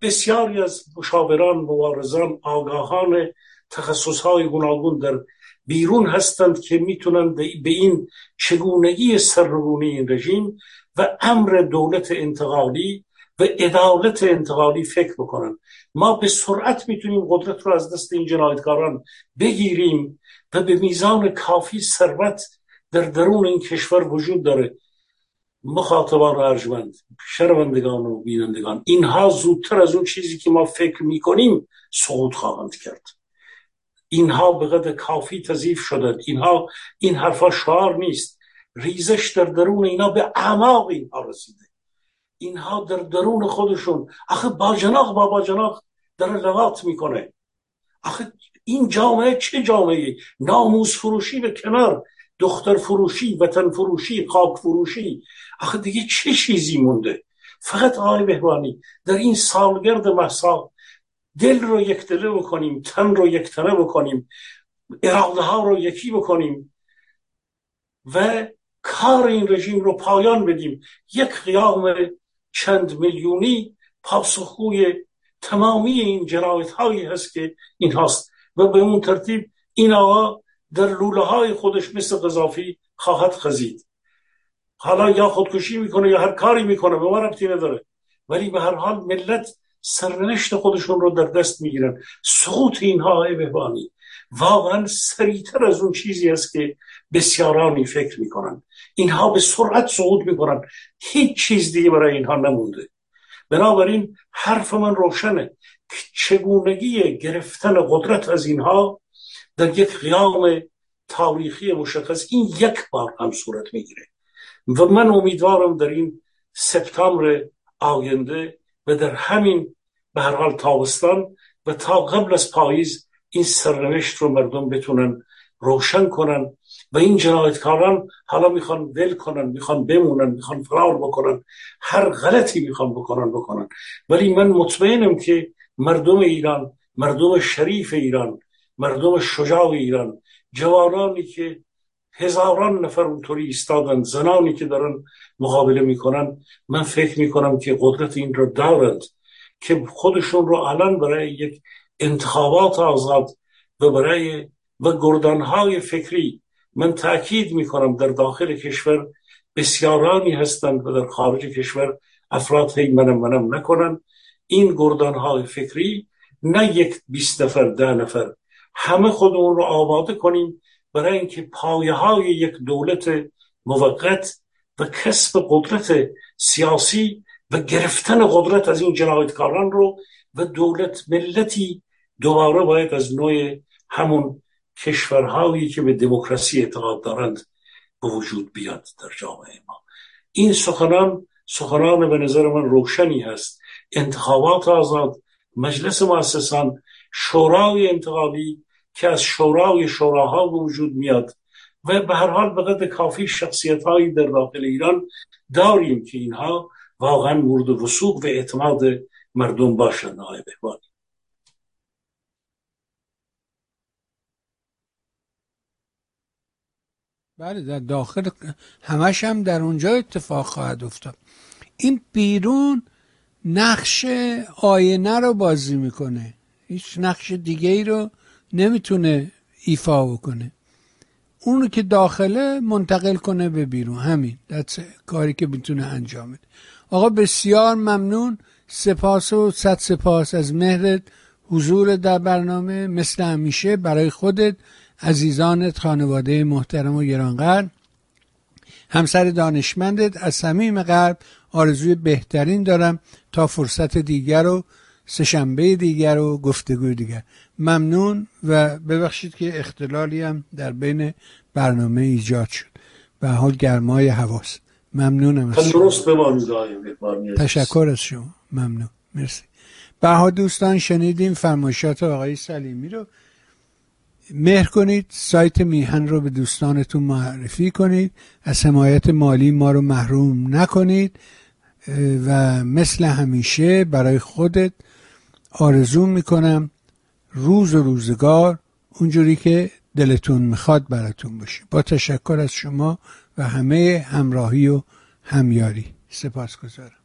بسیاری از مشاوران مبارزان آگاهان تخصص های گوناگون در بیرون هستند که می‌تونن به این چگونگی سرگونی این رژیم و امر دولت انتقالی و عدالت انتقالی فکر بکنن. ما به سرعت می‌تونیم قدرت رو از دست این جنایتکاران بگیریم و به میزان کافی ثروت در درون این کشور وجود داره. مخاطبان ارجمند شنوندگان و بینندگان اینها زودتر از اون چیزی که ما فکر می‌کنیم سقوط خواهند کرد. اینها به قدر کافی تضیف شدند. اینها این حرفا شعار نیست. ریزش در درون اینا به اعماق اینها رسیده. اینها در درون خودشون. آخه باجناق با باجناق در لغات می‌کنه. آخه این جامعه چه جامعه ناموز فروشی به کنار. دختر فروشی وطن فروشی خاک فروشی. آخه دیگه چه چیزی مونده؟ فقط آقای بهوانی در این سالگرد محسا دل رو یک دله بکنیم تن رو یک تنه بکنیم اراده ها رو یکی بکنیم و کار این رژیم رو پایان بدیم. یک قیام چند میلیونی پاسخگوی تمامی این جنایت هایی هست که این هست و به اون ترتیب این آقا در لوله های خودش مثل قذافی خواهد خزید. حالا یا خودکشی می‌کنه یا هر کاری می‌کنه به ما ربطی نداره. ولی به هر حال ملت سرنشت خودشون رو در دست می‌گیرن. سقوط اینها ای بهبانی واقعا سریعتر از اون چیزی است که بسیارانی فکر می‌کنن. اینها به سرعت سقوط می‌کنن. هیچ چیز دیگه برای اینها نمونده. بنابراین حرف من روشنه چگونگی گرفتن قدرت از اینها در یک قیام تاریخی مشخص این یک بار هم صورت می‌گیره. و من امیدوارم در این سپتامبر آینده و در همین به هر حال تابستان و تا قبل از پاییز این سرنوشت رو مردم بتونن روشن کنن و این جنایتکاران حالا می‌خوان ول کنن می‌خوان بمونن می‌خوان فرار بکنن هر غلطی می‌خوان بکنن بکنن. ولی من مطمئنم که مردم ایران مردم شریف ایران مردم شجاع ایران جوانانی که هزاران نفر اونطوری ایستادن زنانی که دارن مقابله می‌کنن. من فکر می‌کنم که قدرت این رو دارند که خودشون رو الان برای یک انتخابات آزاد و برای و گردانهای فکری من تاکید می‌کنم در داخل کشور بسیارانی هستند و در خارج کشور افراد هی منم منم نکنن. این گردانهای فکری نه یک بیست نفر ده نفر همه خودمون رو آماده کنیم برای اینکه پایه های یک دولت موقت و کسب قدرت سیاسی و گرفتن قدرت از این جنایتکاران رو و دولت ملتی دوباره باید از نوع همون کشورهایی که به دموکراسی اعتقاد دارند به وجود بیاد در جامعه ما. این سخنان سخنان به نظر من روشنی هست. انتخابات آزاد مجلس مؤسسان شورای انتقالی که از شورای شوراها وجود میاد و به هر حال به قدر کافی شخصیت هایی در داخل ایران داریم که اینها واقعا مورد وسوق و اعتماد مردم باشند آقای بهبانی. بله در داخل همش هم در اونجا اتفاق خواهد افتاد. این بیرون نقش آینه رو بازی می‌کنه. هیچ نقش دیگه ای رو نمی‌تونه ایفا بکنه. اونو که داخله منتقل کنه به بیرون. همین. کاری که می‌تونه انجام بده. آقا بسیار ممنون. سپاس و صد سپاس از مهرت. حضور در برنامه مثل همیشه برای خودت عزیزانت خانواده محترم و گرانقدر. همسر دانشمندت از صمیم قلب آرزوی بهترین دارم. تا فرصت دیگر و سهشنبه دیگر و گفتگوی دیگر. ممنون و ببخشید که اختلالی هم در بین برنامه ایجاد شد. به حال گرمای حواس. ممنونم از شما. تشکر از شما. ممنون. مرسی. بها دوستان شنیدیم فرمایشات آقای سلیمی رو. مهر کنید سایت میهن رو به دوستانتون معرفی کنید. از حمایت مالی ما رو محروم نکنید. و مثل همیشه برای خودت آرزو می‌کنم روز و روزگار اونجوری که دلتون می‌خواد براتون باشه. با تشکر از شما و همه همراهی و همیاری. سپاس گذارم